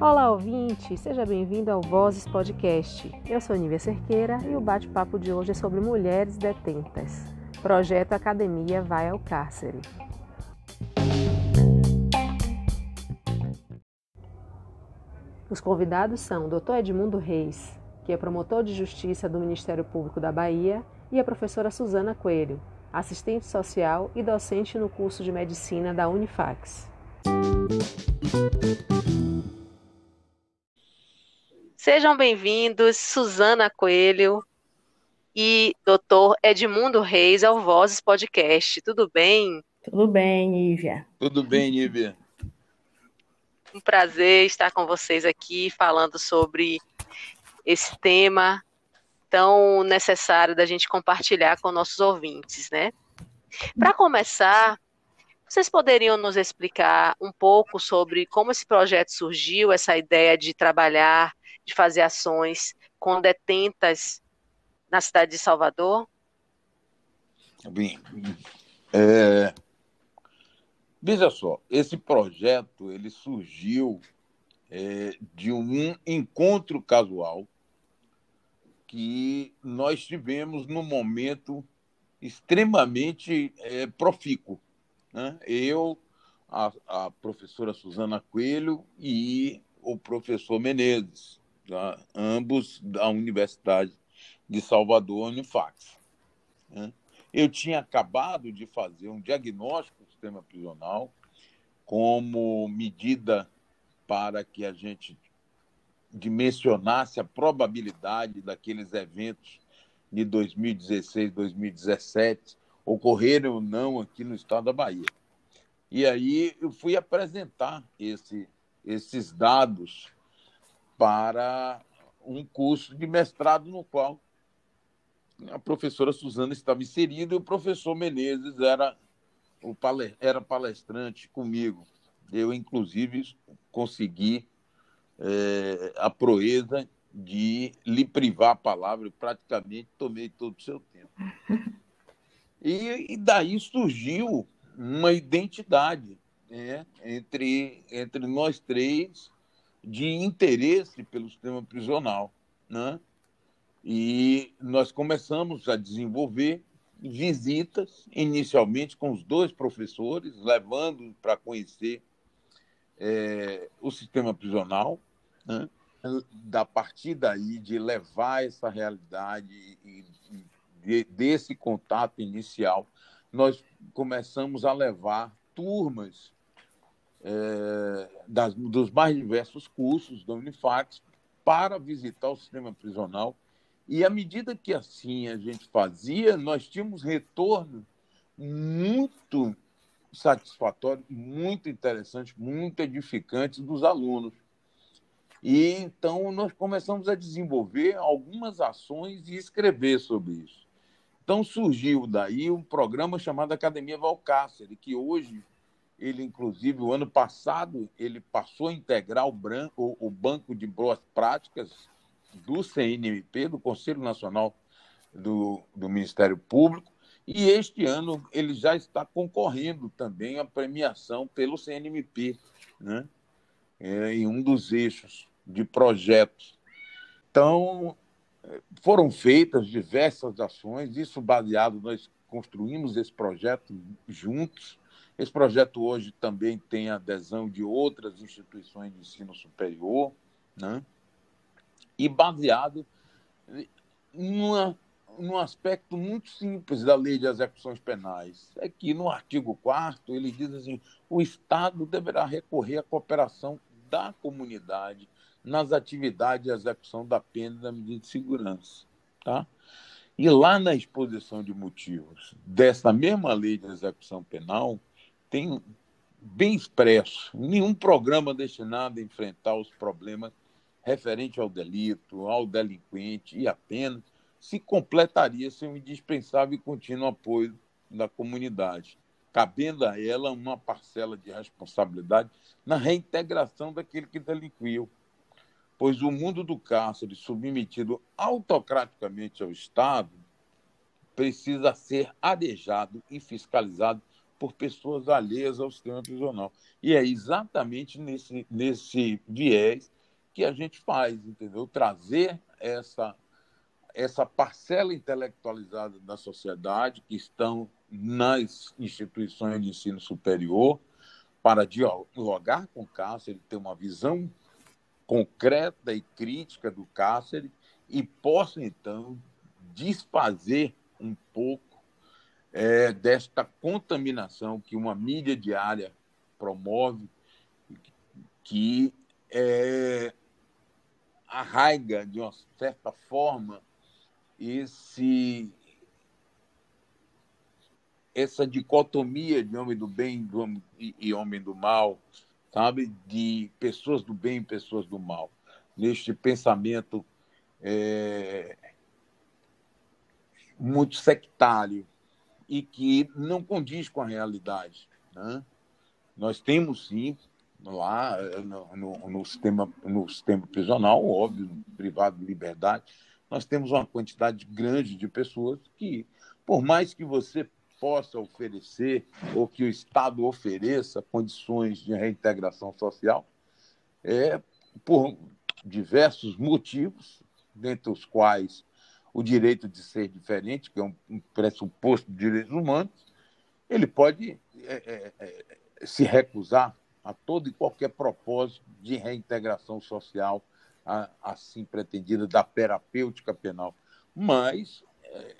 Olá, ouvinte! Seja bem-vindo ao Vozes Podcast. Eu sou Nívia Cerqueira e o bate-papo de hoje é sobre mulheres detentas. Projeto Academia Vai ao Cárcere. Os convidados são o Dr. Edmundo Reis, que é promotor de justiça do Ministério Público da Bahia, e a professora Suzana Coelho, assistente social e docente no curso de medicina da Unifax. Sejam bem-vindos, Suzana Coelho e Dr. Edmundo Reis ao Vozes Podcast. Tudo bem? Tudo bem, Nívia. Tudo bem, Nívia. Um prazer estar com vocês aqui falando sobre esse tema tão necessário da gente compartilhar com nossos ouvintes, né? Para começar, vocês poderiam nos explicar um pouco sobre como esse projeto surgiu, essa ideia de trabalhar, de fazer ações com detentas na cidade de Salvador? Bem, é, Veja só, esse projeto ele surgiu é, de um encontro casual que nós tivemos num momento extremamente é, profícuo. Né? Eu, a, a, professora Suzana Coelho e o professor Menezes, tá? ambos da Universidade de Salvador, Unifax. Né? Eu tinha acabado de fazer um diagnóstico do sistema prisional como medida para que a gente dimensionasse a probabilidade daqueles eventos de 2016, 2017 ocorrerem ou não aqui no estado da Bahia. E aí eu fui apresentar esse, esses dados para um curso de mestrado no qual a professora Suzana estava inserida e o professor Menezes era, o era palestrante comigo. Eu, inclusive, consegui é, a proeza de lhe privar a palavra, eu praticamente tomei todo o seu tempo. E, e daí surgiu uma identidade né, entre, entre nós três de interesse pelo sistema prisional. Né? E nós começamos a desenvolver visitas, inicialmente com os dois professores, levando para conhecer é, o sistema prisional, né? da partir daí de levar essa realidade e de, desse contato inicial, nós começamos a levar turmas é, das, dos mais diversos cursos da Unifax para visitar o sistema prisional e à medida que assim a gente fazia, nós tínhamos retorno muito satisfatório, muito interessante, muito edificante dos alunos. E então nós começamos a desenvolver algumas ações e escrever sobre isso. Então surgiu daí um programa chamado Academia Valcácer, que hoje ele inclusive o ano passado ele passou a integrar o, branco, o banco de boas práticas do CNMP, do Conselho Nacional do, do Ministério Público, e este ano ele já está concorrendo também à premiação pelo CNMP, né? É, em um dos eixos de projetos. Então, foram feitas diversas ações, isso baseado, nós construímos esse projeto juntos. Esse projeto hoje também tem adesão de outras instituições de ensino superior, né? e baseado numa, num aspecto muito simples da lei de execuções penais. É que no artigo 4 ele diz assim: o Estado deverá recorrer à cooperação da comunidade nas atividades de execução da pena e da medida de segurança. Tá? E lá na exposição de motivos dessa mesma lei de execução penal, tem bem expresso nenhum programa destinado a enfrentar os problemas referente ao delito, ao delinquente e à pena, se completaria sem um indispensável e contínuo apoio da comunidade, cabendo a ela uma parcela de responsabilidade na reintegração daquele que delinquiu. Pois o mundo do cárcere, submetido autocraticamente ao Estado, precisa ser arejado e fiscalizado por pessoas alheias ao sistema prisional. E é exatamente nesse, nesse viés que a gente faz, entendeu? Trazer essa, essa parcela intelectualizada da sociedade que estão nas instituições de ensino superior para dialogar com o cárcere, ter uma visão concreta e crítica do cárcere e possa, então, desfazer um pouco é, desta contaminação que uma mídia diária promove, que é, arraiga, de uma certa forma, esse essa dicotomia de homem do bem e homem do mal, sabe? De pessoas do bem e pessoas do mal. Neste pensamento é, muito sectário e que não condiz com a realidade. Né? Nós temos, sim, lá no, no, no, sistema, no sistema prisional, óbvio, privado de liberdade, nós temos uma quantidade grande de pessoas que, por mais que você possa oferecer ou que o Estado ofereça condições de reintegração social, é por diversos motivos, dentre os quais o direito de ser diferente, que é um pressuposto de direitos humanos, ele pode é, é, é, se recusar a todo e qualquer propósito de reintegração social a, assim pretendida da terapêutica penal. Mas é,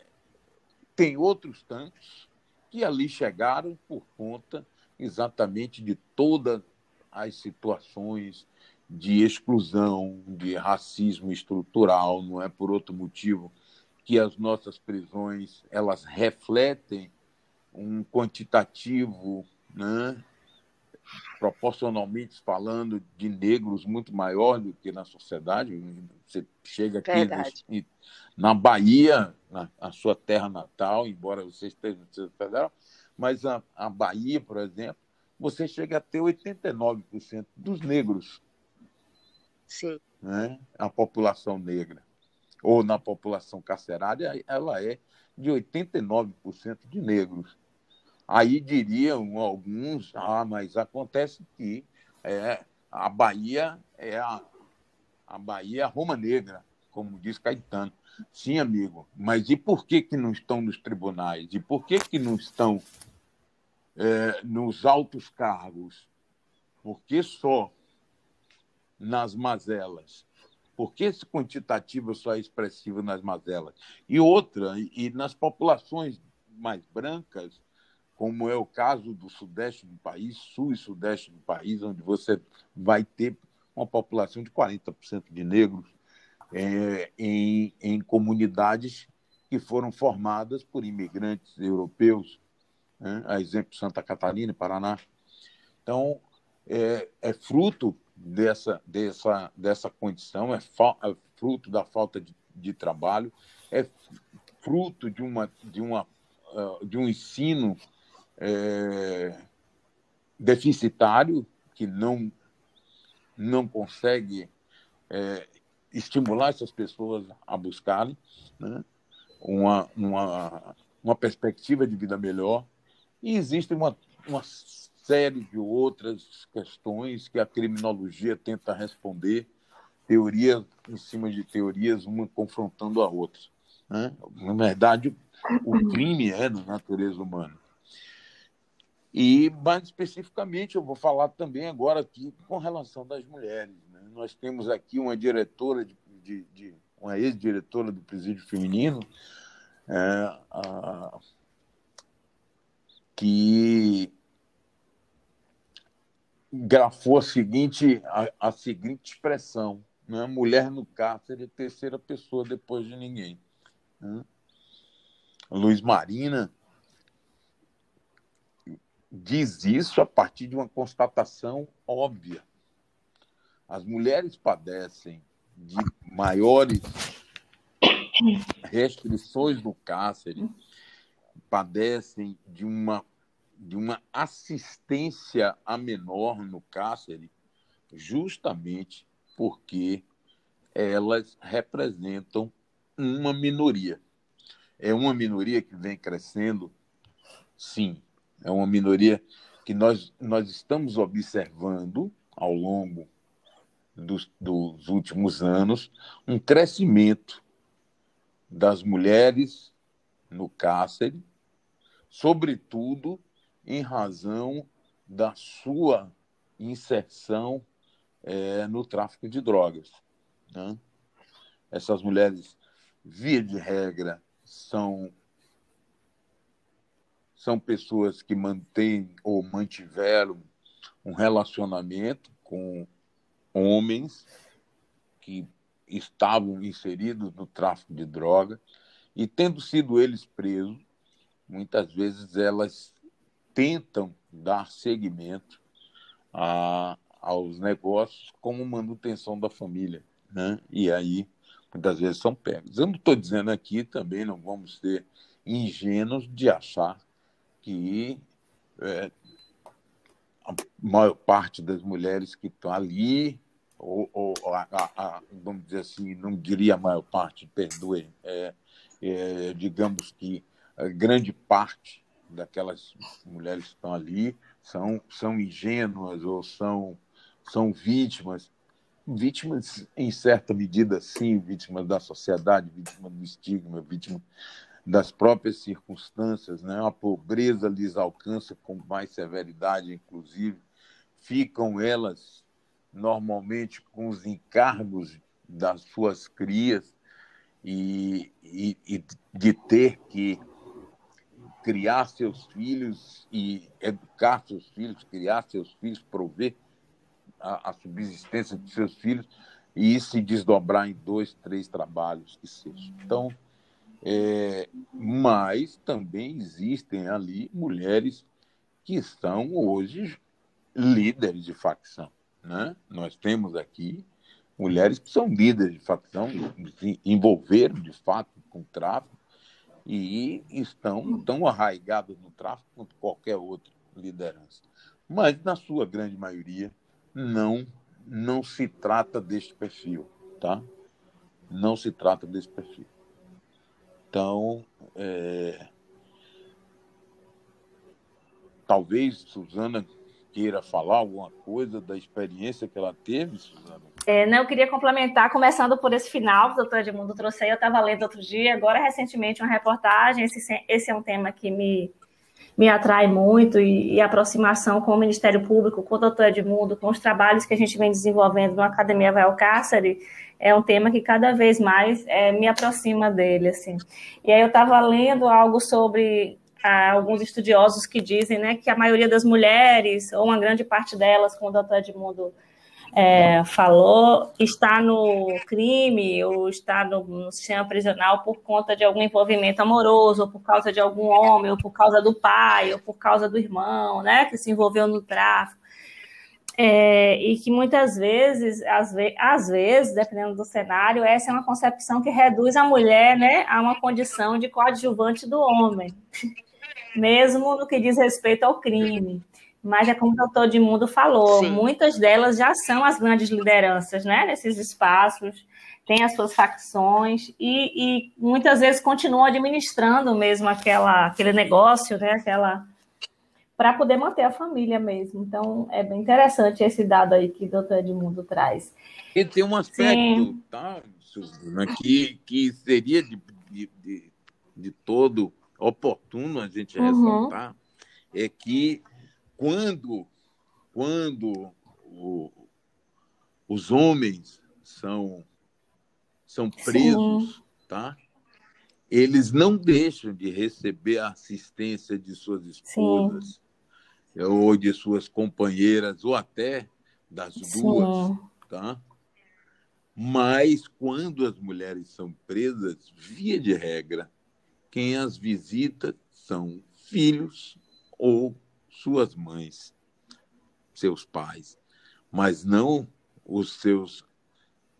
tem outros tantos que ali chegaram por conta exatamente de todas as situações de exclusão, de racismo estrutural, não é por outro motivo que as nossas prisões elas refletem um quantitativo, né, proporcionalmente falando, de negros muito maior do que na sociedade. Você chega aqui Verdade. na Bahia, na, na, sua terra natal, embora você esteja no Distrito Federal, mas a, a Bahia, por exemplo, você chega a ter 89% dos negros. Sim. Né? A população negra. Ou na população carcerária, ela é de 89% de negros. Aí diriam alguns, ah, mas acontece que é, a Bahia é a, a Bahia Roma Negra, como diz Caetano. Sim, amigo, mas e por que, que não estão nos tribunais? E por que, que não estão é, nos altos cargos? Por que só nas mazelas? Por que esse quantitativo só é expressivo nas mazelas? E outra, e nas populações mais brancas, como é o caso do sudeste do país, sul e sudeste do país, onde você vai ter uma população de 40% de negros é, em, em comunidades que foram formadas por imigrantes europeus, né? a exemplo Santa Catarina Paraná. Então, é, é fruto dessa, dessa, dessa condição, é, é fruto da falta de, de, trabalho, é fruto de, uma, de, uma, uh, de um ensino é, deficitário, que não, não consegue é, estimular essas pessoas a buscarem né? uma, uma, uma perspectiva de vida melhor. E existe uma, uma série de outras questões que a criminologia tenta responder, teorias em cima de teorias, uma confrontando a outra. Né? Na verdade, o crime é da natureza humana. E, mais especificamente, eu vou falar também agora aqui com relação das mulheres. Né? Nós temos aqui uma diretora, de, de, de uma ex-diretora do presídio feminino, é, a, que grafou a seguinte, a, a seguinte expressão, né? mulher no cárcere, terceira pessoa depois de ninguém. Né? Luiz Marina diz isso a partir de uma constatação óbvia. As mulheres padecem de maiores restrições do cárcere, padecem de uma, de uma assistência a menor no cárcere, justamente porque elas representam uma minoria. É uma minoria que vem crescendo, sim, é uma minoria que nós, nós estamos observando ao longo dos, dos últimos anos um crescimento das mulheres no cárcere, sobretudo em razão da sua inserção é, no tráfico de drogas. Né? Essas mulheres, via de regra, são são pessoas que mantêm ou mantiveram um relacionamento com homens que estavam inseridos no tráfico de droga e tendo sido eles presos, muitas vezes elas tentam dar seguimento a, aos negócios como manutenção da família, né? E aí muitas vezes são pegos. Eu não estou dizendo aqui também não vamos ser ingênuos de achar que é, a maior parte das mulheres que estão ali, ou, ou a, a, a, vamos dizer assim, não diria a maior parte, perdoe, é, é, digamos que a grande parte daquelas mulheres que estão ali são, são ingênuas ou são, são vítimas. Vítimas, em certa medida, sim, vítimas da sociedade, vítimas do estigma, vítimas das próprias circunstâncias, né? a pobreza lhes alcança com mais severidade, inclusive, ficam elas normalmente com os encargos das suas crias e, e, e de ter que criar seus filhos e educar seus filhos, criar seus filhos, prover a, a subsistência de seus filhos e se desdobrar em dois, três trabalhos que sejam. Então, é, mas também existem ali mulheres que são hoje líderes de facção. Né? Nós temos aqui mulheres que são líderes de facção, se envolveram de fato com tráfico e estão tão arraigadas no tráfico quanto qualquer outra liderança. Mas, na sua grande maioria, não, não se trata deste perfil. Tá? Não se trata desse perfil. Então, é... talvez Suzana queira falar alguma coisa da experiência que ela teve, Suzana. É, não, eu queria complementar, começando por esse final que o doutor Edmundo trouxe aí, eu estava lendo outro dia, agora recentemente uma reportagem, esse, esse é um tema que me, me atrai muito, e, e, a aproximação com o Ministério Público, com o doutor Edmundo, com os trabalhos que a gente vem desenvolvendo no Academia Vai é um tema que cada vez mais é, me aproxima dele, assim. E aí eu estava lendo algo sobre ah, alguns estudiosos que dizem, né, que a maioria das mulheres, ou uma grande parte delas, como o doutor Edmundo é, falou, está no crime ou está no, no, sistema prisional por conta de algum envolvimento amoroso, ou por causa de algum homem, ou por causa do pai, ou por causa do irmão, né, que se envolveu no tráfico. É, e que muitas vezes, às, ve às vezes, dependendo do cenário, essa é uma concepção que reduz a mulher né, a uma condição de coadjuvante do homem, mesmo no que diz respeito ao crime. Mas é como o doutor Mundo falou, Sim. muitas delas já são as grandes lideranças né, nesses espaços, têm as suas facções e, e muitas vezes continuam administrando mesmo aquela, aquele negócio, né, aquela para poder manter a família mesmo. Então, é bem interessante esse dado aí que o doutor Edmundo traz. E tem um aspecto, tá, Suzana, que, que seria de, de, de, todo oportuno a gente uhum. ressaltar, é que quando, quando o, os homens são, são presos, Sim. tá? eles não deixam de receber a assistência de suas esposas, Sim ou de suas companheiras, ou até das duas, Sim. tá? Mas quando as mulheres são presas, via de regra, quem as visita são filhos ou suas mães, seus pais, mas não os seus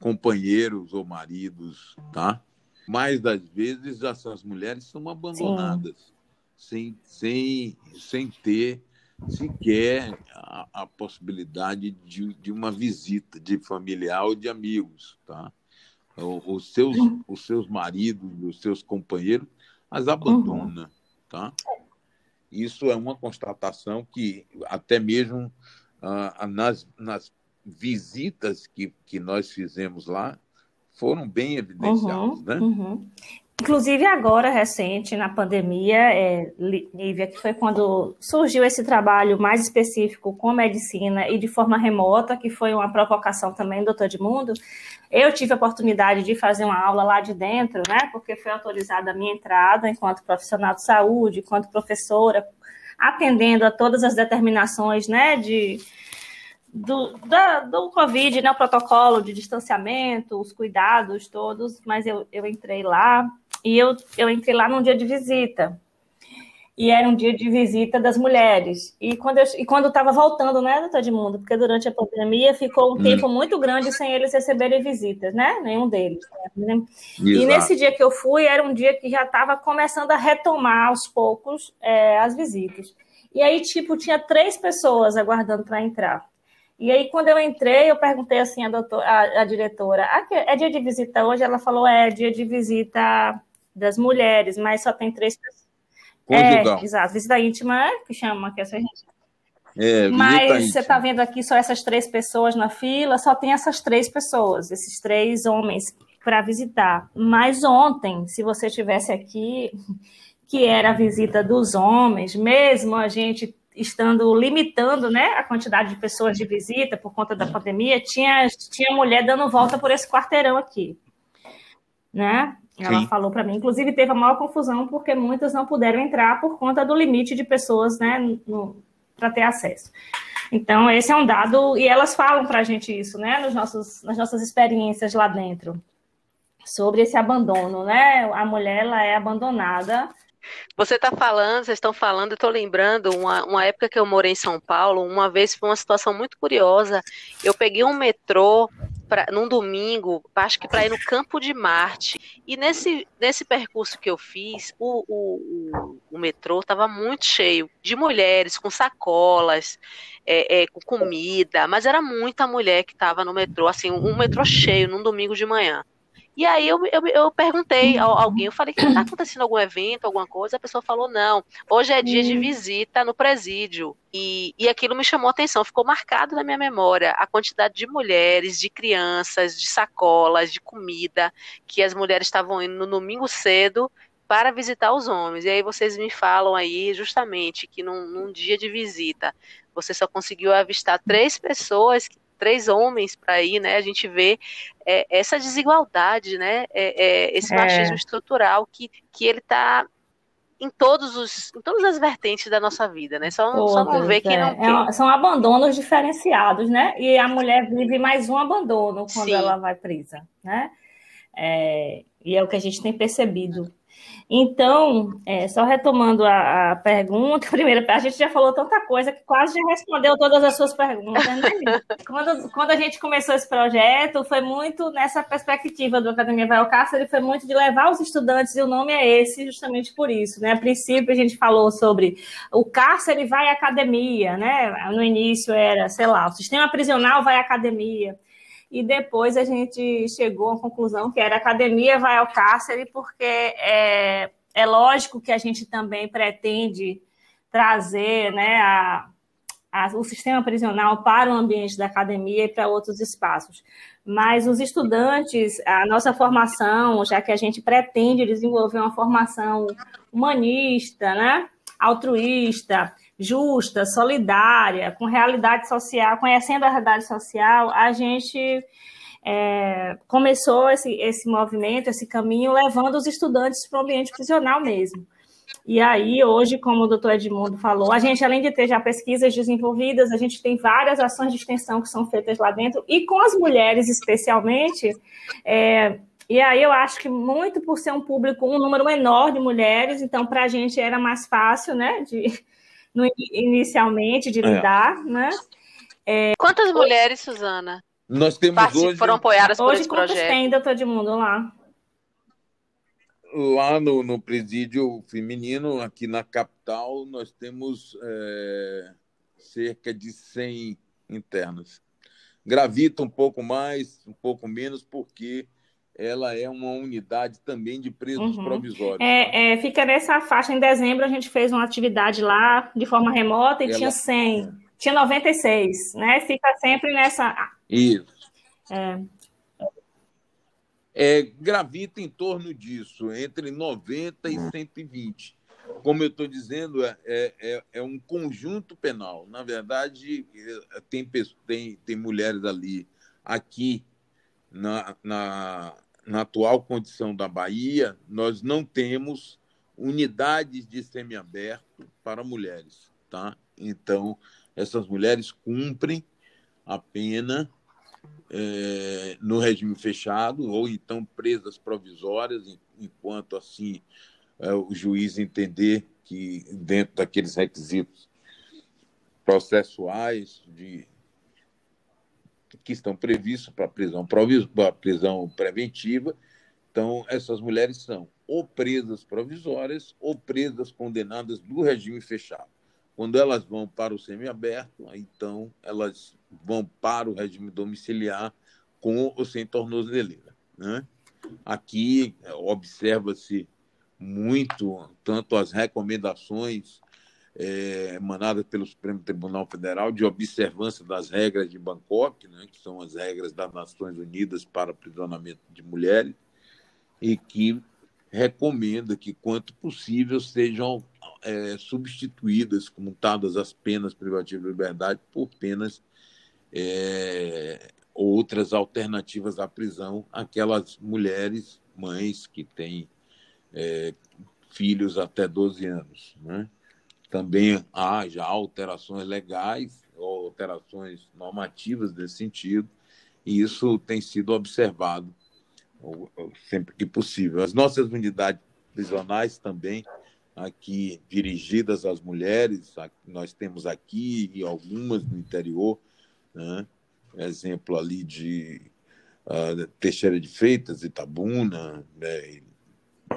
companheiros ou maridos, tá? Mais das vezes essas mulheres são abandonadas, sem, sem, sem ter sequer a, a possibilidade de, de uma visita de familiar ou de amigos, tá? Os seus, uhum. os seus maridos, os seus companheiros as abandonam, tá? Isso é uma constatação que até mesmo ah, nas, nas visitas que, que nós fizemos lá foram bem evidenciadas, uhum, né? Uhum. Inclusive agora, recente, na pandemia, é, Lívia, que foi quando surgiu esse trabalho mais específico com medicina e de forma remota, que foi uma provocação também do Doutor Edmundo, eu tive a oportunidade de fazer uma aula lá de dentro, né, porque foi autorizada a minha entrada enquanto profissional de saúde, enquanto professora, atendendo a todas as determinações, né, de do, da, do Covid, né, o protocolo de distanciamento, os cuidados todos, mas eu, eu entrei lá e eu, eu entrei lá num dia de visita. E era um dia de visita das mulheres. E quando eu e quando estava voltando, né, doutor Edmundo? Porque durante a pandemia ficou um hum. tempo muito grande sem eles receberem visitas, né? Nenhum deles. Né? E nesse dia que eu fui, era um dia que já estava começando a retomar aos poucos é, as visitas. E aí, tipo, tinha três pessoas aguardando para entrar. E aí, quando eu entrei, eu perguntei assim à, doutor, à, à diretora, ah, é dia de visita hoje? Ela falou, é, é dia de visita das mulheres, mas só tem três pessoas. É, exato, visita íntima, que chama, que é essa gente. É, mas você está vendo aqui só essas três pessoas na fila, só tem essas três pessoas, esses três homens para visitar. Mas ontem, se você estivesse aqui, que era a visita dos homens, mesmo a gente estando limitando né, a quantidade de pessoas de visita por conta da pandemia, tinha, tinha mulher dando volta por esse quarteirão aqui. Né? Ela Sim. falou para mim, inclusive teve a maior confusão porque muitas não puderam entrar por conta do limite de pessoas né, para ter acesso. Então, esse é um dado, e elas falam para a gente isso, né, nos nossos, nas nossas experiências lá dentro, sobre esse abandono, né? A mulher ela é abandonada você está falando, vocês estão falando, eu estou lembrando uma, uma época que eu morei em São Paulo, uma vez foi uma situação muito curiosa. Eu peguei um metrô pra, num domingo, acho que para ir no Campo de Marte. E nesse, nesse percurso que eu fiz, o, o, o, o metrô estava muito cheio de mulheres com sacolas, é, é, com comida, mas era muita mulher que estava no metrô, assim, um metrô cheio num domingo de manhã. E aí eu, eu, eu perguntei a alguém, eu falei, está acontecendo algum evento, alguma coisa? A pessoa falou, não, hoje é dia de uhum. visita no presídio. E, e aquilo me chamou a atenção, ficou marcado na minha memória a quantidade de mulheres, de crianças, de sacolas, de comida, que as mulheres estavam indo no domingo cedo para visitar os homens. E aí vocês me falam aí justamente que num, num dia de visita você só conseguiu avistar três pessoas que três homens para ir, né? A gente vê é, essa desigualdade, né? É, é, esse é. machismo estrutural que, que ele está em todos os em todas as vertentes da nossa vida, né? Só, Todas, só não vê quem não quer. É, são abandonos diferenciados, né? E a mulher vive mais um abandono quando Sim. ela vai presa, né? É, e é o que a gente tem percebido então, é, só retomando a, a, pergunta, primeiro, a gente já falou tanta coisa que quase já respondeu todas as suas perguntas. Né? quando, quando a gente começou esse projeto, foi muito nessa perspectiva do Academia Vai ao Cárcere, foi muito de levar os estudantes, e o nome é esse justamente por isso. Né? A princípio, a gente falou sobre o cárcere vai à academia, né? no início era, sei lá, o sistema prisional vai à academia e depois a gente chegou à conclusão que era academia vai ao cárcere, porque é, é lógico que a gente também pretende trazer né, a, a, o sistema prisional para o ambiente da academia e para outros espaços. Mas os estudantes, a nossa formação, já que a gente pretende desenvolver uma formação humanista, né, altruísta, justa, solidária, com realidade social, conhecendo a realidade social, a gente é, começou esse, esse movimento, esse caminho, levando os estudantes para o ambiente prisional mesmo. E aí, hoje, como o doutor Edmundo falou, a gente, além de ter já pesquisas desenvolvidas, a gente tem várias ações de extensão que são feitas lá dentro, e com as mulheres especialmente. É, e aí eu acho que muito por ser um público, um número menor de mulheres, então para a gente era mais fácil, né, de, no, inicialmente de é. lidar, é. né? É, Quantas mulheres, Suzana? Nós temos hoje... Foram apoiadas por hoje, esse projeto? Hoje tem, doutor Edmundo, lá? Lá no, no presídio feminino, aqui na capital, nós temos é, cerca de 100 internas. Gravita um pouco mais, um pouco menos, porque ela é uma unidade também de presos uhum. provisórios. É, é, fica nessa faixa. Em dezembro, a gente fez uma atividade lá de forma remota e ela... tinha 100. É. Tinha 96, né? Fica sempre nessa. Isso. É. é. Gravita em torno disso, entre 90 e 120. Como eu estou dizendo, é, é, é um conjunto penal. Na verdade, tem, tem, tem mulheres ali, aqui, na, na, na atual condição da Bahia, nós não temos unidades de semiaberto para mulheres, tá? Então, essas mulheres cumprem a pena é, no regime fechado ou então presas provisórias, enquanto assim é, o juiz entender que dentro daqueles requisitos processuais de que estão previstos para prisão, para prisão preventiva. Então, essas mulheres são ou presas provisórias ou presas condenadas do regime fechado. Quando elas vão para o semiaberto, então elas vão para o regime domiciliar com ou sem tornozeleira. Né? Aqui observa-se muito tanto as recomendações é, emanada pelo Supremo Tribunal Federal de observância das regras de Bangkok, né, que são as regras das Nações Unidas para aprisionamento de mulheres, e que recomenda que, quanto possível, sejam é, substituídas, comutadas as penas privativas de liberdade por penas é, outras alternativas à prisão, aquelas mulheres, mães que têm é, filhos até 12 anos. Né? Também há já alterações legais ou alterações normativas nesse sentido, e isso tem sido observado sempre que possível. As nossas unidades prisionais também, aqui dirigidas às mulheres, nós temos aqui e algumas no interior, né? exemplo ali de uh, Teixeira de Freitas, Itabuna, né?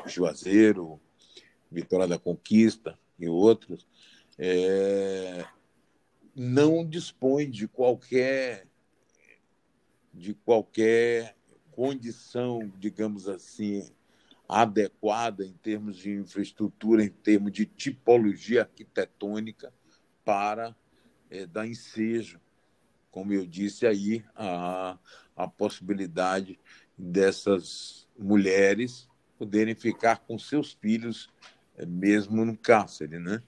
Juazeiro, Vitória da Conquista, e outros, é, não dispõe de qualquer de qualquer condição, digamos assim, adequada em termos de infraestrutura, em termos de tipologia arquitetônica para é, dar ensejo, como eu disse aí, a, a possibilidade dessas mulheres poderem ficar com seus filhos mesmo no cárcere, né?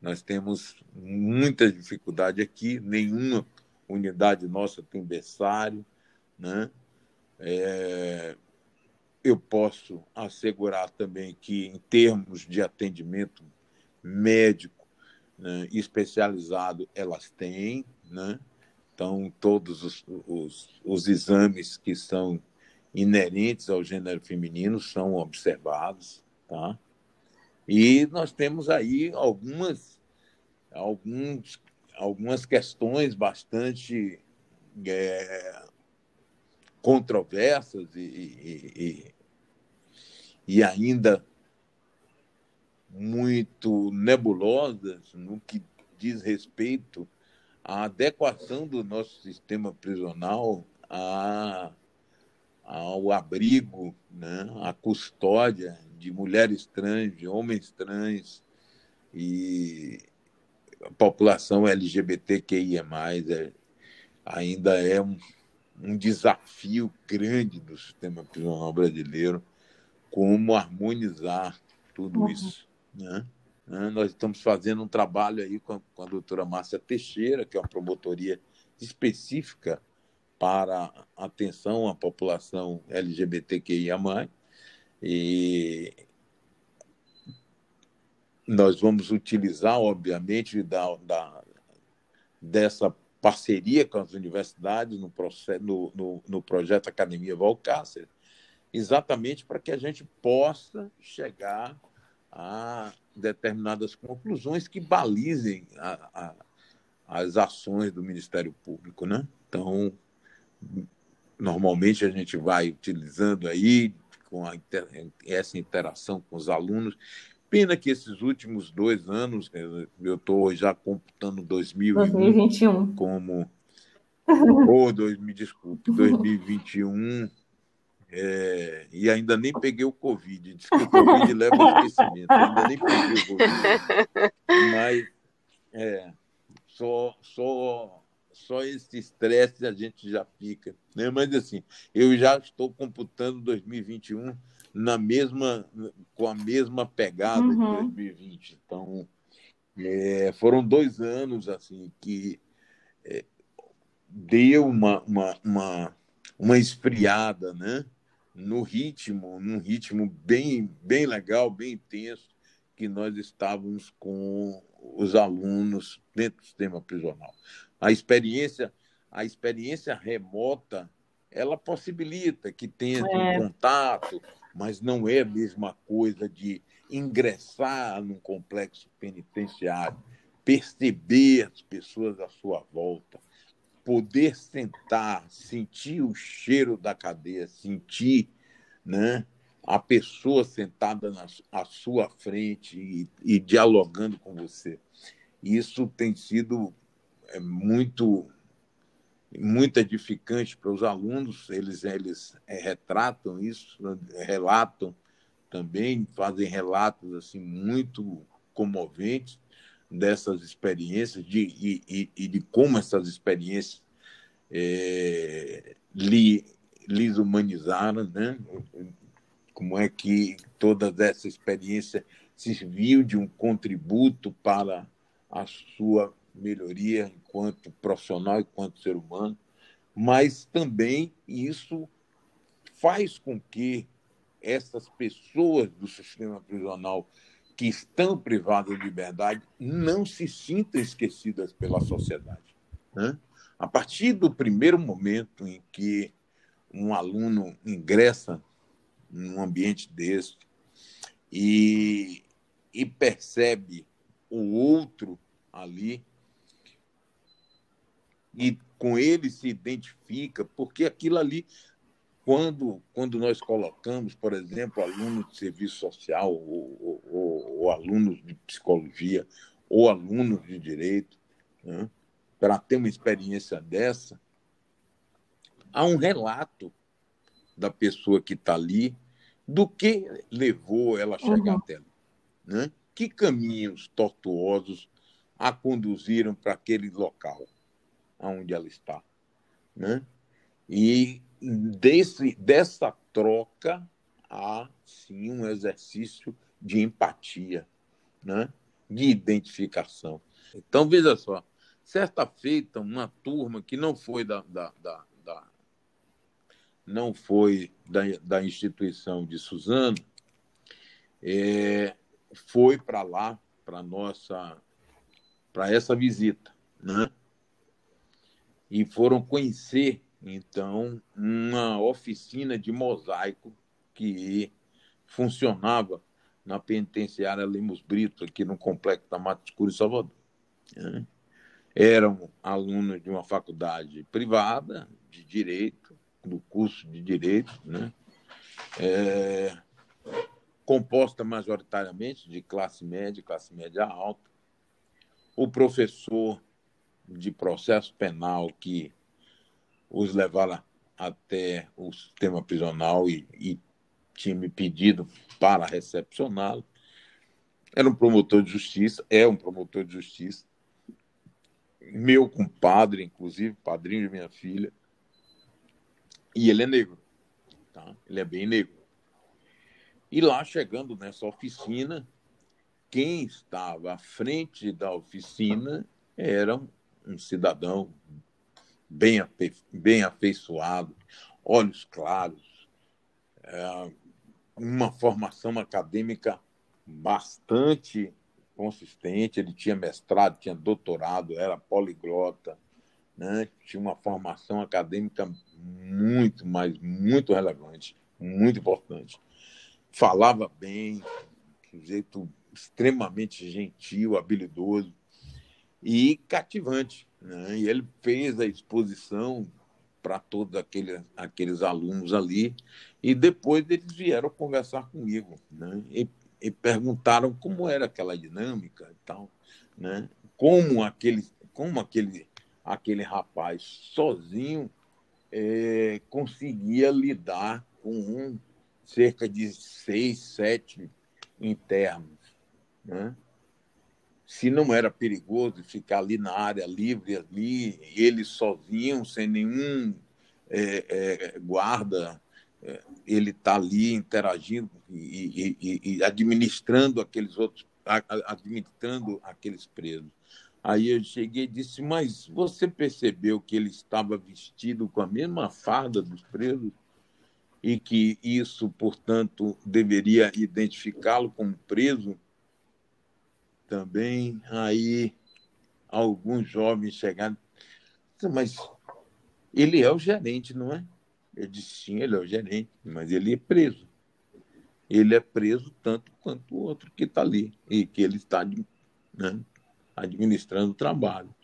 Nós temos muita dificuldade aqui, nenhuma unidade nossa tem berçário, né? É, eu posso assegurar também que, em termos de atendimento médico né, especializado, elas têm, né? Então, todos os, os, os exames que são inerentes ao gênero feminino são observados, tá? E nós temos aí algumas, alguns, algumas questões bastante é, controversas e, e, e ainda muito nebulosas no que diz respeito à adequação do nosso sistema prisional a, ao abrigo, né, à custódia de mulheres trans, de homens trans e a população LGBTQIA+, é, ainda é um, um desafio grande do sistema prisional brasileiro como harmonizar tudo uhum. isso. Né? né? Nós estamos fazendo um trabalho aí com a, com a doutora Márcia Teixeira, que é uma promotoria específica para atenção à população LGBTQIA+, e nós vamos utilizar, obviamente, da, da, dessa parceria com as universidades no, processo, no, no, no projeto Academia Valcácer, exatamente para que a gente possa chegar a determinadas conclusões que balizem a, a, as ações do Ministério Público. Né? Então, normalmente a gente vai utilizando aí com a, essa interação com os alunos. Pena que esses últimos dois anos, eu estou já computando 2021 como. Ou, oh, dois, me desculpe, 2021 É, e ainda nem peguei o Covid. Diz que o Covid leva ao esquecimento. ainda nem peguei o Covid. Mas é, só, só, só esse estresse a gente já fica. Né? Mas assim, eu já estou computando 2021 na mesma, com a mesma pegada uhum. de 2020. Então, é, foram dois anos assim que é, deu uma, uma, uma, uma esfriada, né? no ritmo, num ritmo bem, bem legal, bem intenso, que nós estávamos com os alunos dentro do sistema prisional. A experiência, a experiência remota, ela possibilita que tenha é. um contato, mas não é a mesma coisa de ingressar num complexo penitenciário, perceber as pessoas à sua volta, poder sentar, sentir o cheiro da cadeia, sentir né, a pessoa sentada na, à sua frente e, e dialogando com você. Isso tem sido é, muito muito edificante para os alunos, eles, eles é, retratam isso, relatam também, fazem relatos assim muito comoventes, dessas experiências de, e, e, de como essas experiências é, lhe, lhes humanizaram, né? Como é que toda essa experiência serviu de um contributo para a sua melhoria enquanto profissional, enquanto ser humano, mas também isso faz com que essas pessoas do sistema prisional que estão privadas de liberdade não se sintam esquecidas pela sociedade. Né? A partir do primeiro momento em que um aluno ingressa num ambiente desse e, e percebe o outro ali e com ele se identifica, porque aquilo ali quando, quando nós colocamos, por exemplo, alunos de serviço social, ou, ou, ou alunos de psicologia, ou alunos de direito, né, para ter uma experiência dessa, há um relato da pessoa que está ali do que levou ela a chegar uhum. até ali. Né? Que caminhos tortuosos a conduziram para aquele local onde ela está. Né? E desse, dessa troca há sim um exercício de empatia, né? de identificação. Então, veja só, certa feita, uma turma que não foi da, da, da, da não foi da, da instituição de Suzano, é, foi para lá, para nossa, para essa visita, né? E foram conhecer então, uma oficina de mosaico que funcionava na penitenciária Lemos Brito, aqui no Complexo da Mata Escura, em Salvador. Né? Eram alunos de uma faculdade privada de Direito, do curso de Direito, né? É, composta majoritariamente de classe média, classe média alta. O professor de processo penal que os levaram até o sistema prisional e, e tinha me pedido para recepcioná-lo. Era um promotor de justiça, é um promotor de justiça, meu compadre, inclusive, padrinho de minha filha, e ele é negro, tá? ele é bem negro. E lá, chegando nessa oficina, quem estava à frente da oficina era um cidadão bem, afe, bem afeiçoado, olhos claros, é, uma formação acadêmica bastante consistente. Ele tinha mestrado, tinha doutorado, era poliglota, né? tinha uma formação acadêmica muito, mas muito relevante, muito importante. Falava bem, de jeito extremamente gentil, habilidoso e cativante. Né? E ele fez a exposição para todos aqueles, aqueles alunos ali, e depois eles vieram conversar comigo, né? e, e perguntaram como era aquela dinâmica e tal, né? como aquele, como aquele, aquele rapaz sozinho é, conseguia lidar com cerca de seis, sete internos. Né? Se não era perigoso ficar ali na área livre, ali, eles sozinhos, sem nenhum é, é, guarda, é, ele está ali interagindo e, e, e, administrando aqueles outros, administrando aqueles presos. Aí eu cheguei e disse, mas você percebeu que ele estava vestido com a mesma farda dos presos? E que isso, portanto, deveria identificá-lo como preso? Também aí alguns jovens chegaram, mas ele é o gerente, não é? Eu disse, sim, ele é o gerente, mas ele é preso. Ele é preso tanto quanto o outro que está ali, e que ele está né, administrando o trabalho.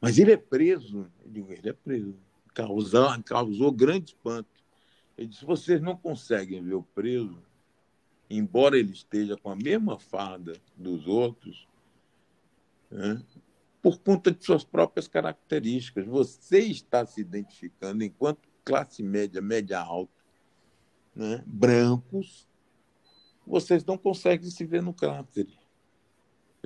Mas ele é preso. Ele é preso. Causou, causou grande espanto. Ele disse, vocês não conseguem ver o preso, embora ele esteja com a mesma farda dos outros, né, por conta de suas próprias características. Você está se identificando enquanto classe média, média alta, né, brancos, vocês não conseguem se ver no cárcere.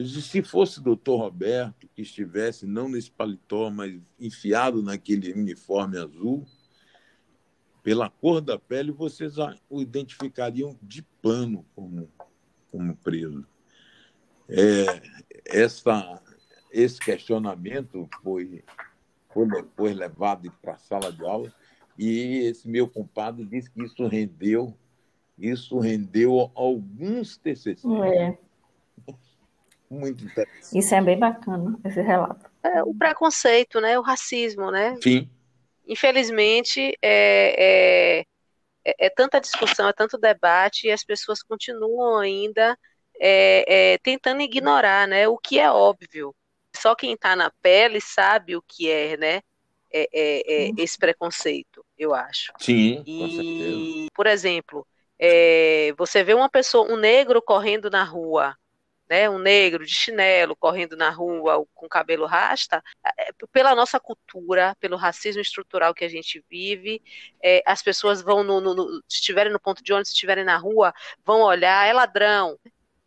Se fosse o doutor Roberto, que estivesse não nesse paletó, mas enfiado naquele uniforme azul, pela cor da pele, vocês o identificariam de pano como, como preso. É, essa, esse questionamento foi, foi depois levado para a sala de aula e esse meu compadre disse que isso rendeu isso rendeu alguns TCC. É. Muito interessante. Isso é bem bacana, esse relato. É, o preconceito, né? O racismo, né? Sim. Infelizmente, é, é, é, é tanta discussão, é tanto debate, e as pessoas continuam ainda é, é, tentando ignorar, né? O que é óbvio. Só quem está na pele sabe o que é, né? É, é, esse preconceito, eu acho. Sim, e, com certeza. Por exemplo, é, você vê uma pessoa, um negro correndo na rua, né, um negro de chinelo correndo na rua com cabelo rasta, é, pela nossa cultura, pelo racismo estrutural que a gente vive, é, as pessoas vão, no, no, no, se estiverem no ponto de ônibus, se estiverem na rua, vão olhar, é ladrão.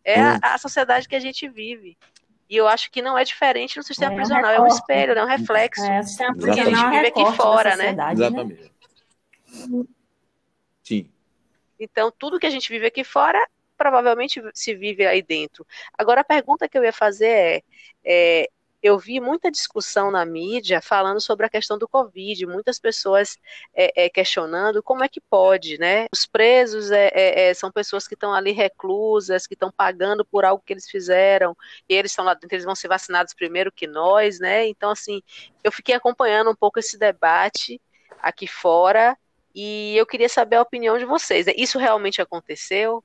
É a, a, sociedade que a gente vive. E eu acho que não é diferente no sistema é, prisional, é um espelho, é um reflexo é, do que a gente vive aqui fora, né? né? Exatamente. Né? Sim. Então, tudo que a gente vive aqui fora provavelmente se vive aí dentro. Agora, a pergunta que eu ia fazer é, é eu vi muita discussão na mídia falando sobre a questão do Covid, muitas pessoas é, é, questionando como é que pode, né? Os presos é, é, é são pessoas que estão ali reclusas, que estão pagando por algo que eles fizeram, e eles estão lá dentro, eles vão ser vacinados primeiro que nós, né? Então, assim, eu fiquei acompanhando um pouco esse debate aqui fora, e eu queria saber a opinião de vocês. Isso realmente aconteceu?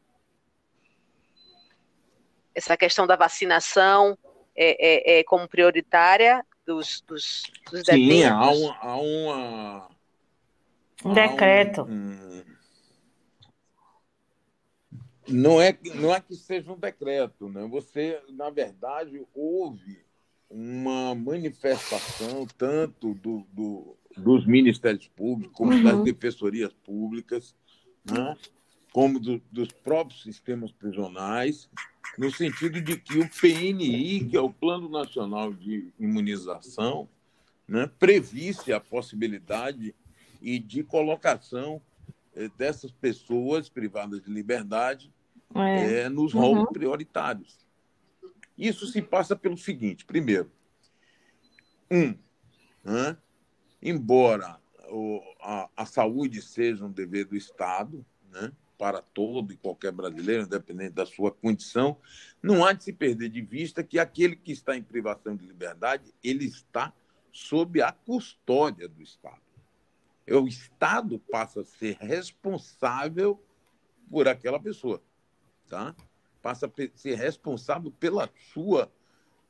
Essa questão da vacinação é, é, é como prioritária dos, dos, dos Sim, há, um, há uma. Um decreto. Um, não, é, não é que seja um decreto, né? Você, na verdade, houve uma manifestação tanto do, do dos ministérios públicos como uhum. das defensorias públicas, né? Como do, dos próprios sistemas prisionais, no sentido de que o PNI, que é o Plano Nacional de Imunização, né, previsse a possibilidade e de colocação eh, dessas pessoas privadas de liberdade é. Eh, nos rolos uhum. prioritários. Isso se passa pelo seguinte: primeiro, um, né, embora o, a, a saúde seja um dever do Estado, né, para todo e qualquer brasileiro, independente da sua condição, não há de se perder de vista que aquele que está em privação de liberdade, ele está sob a custódia do Estado. O Estado passa a ser responsável por aquela pessoa, tá? Passa a ser responsável pela sua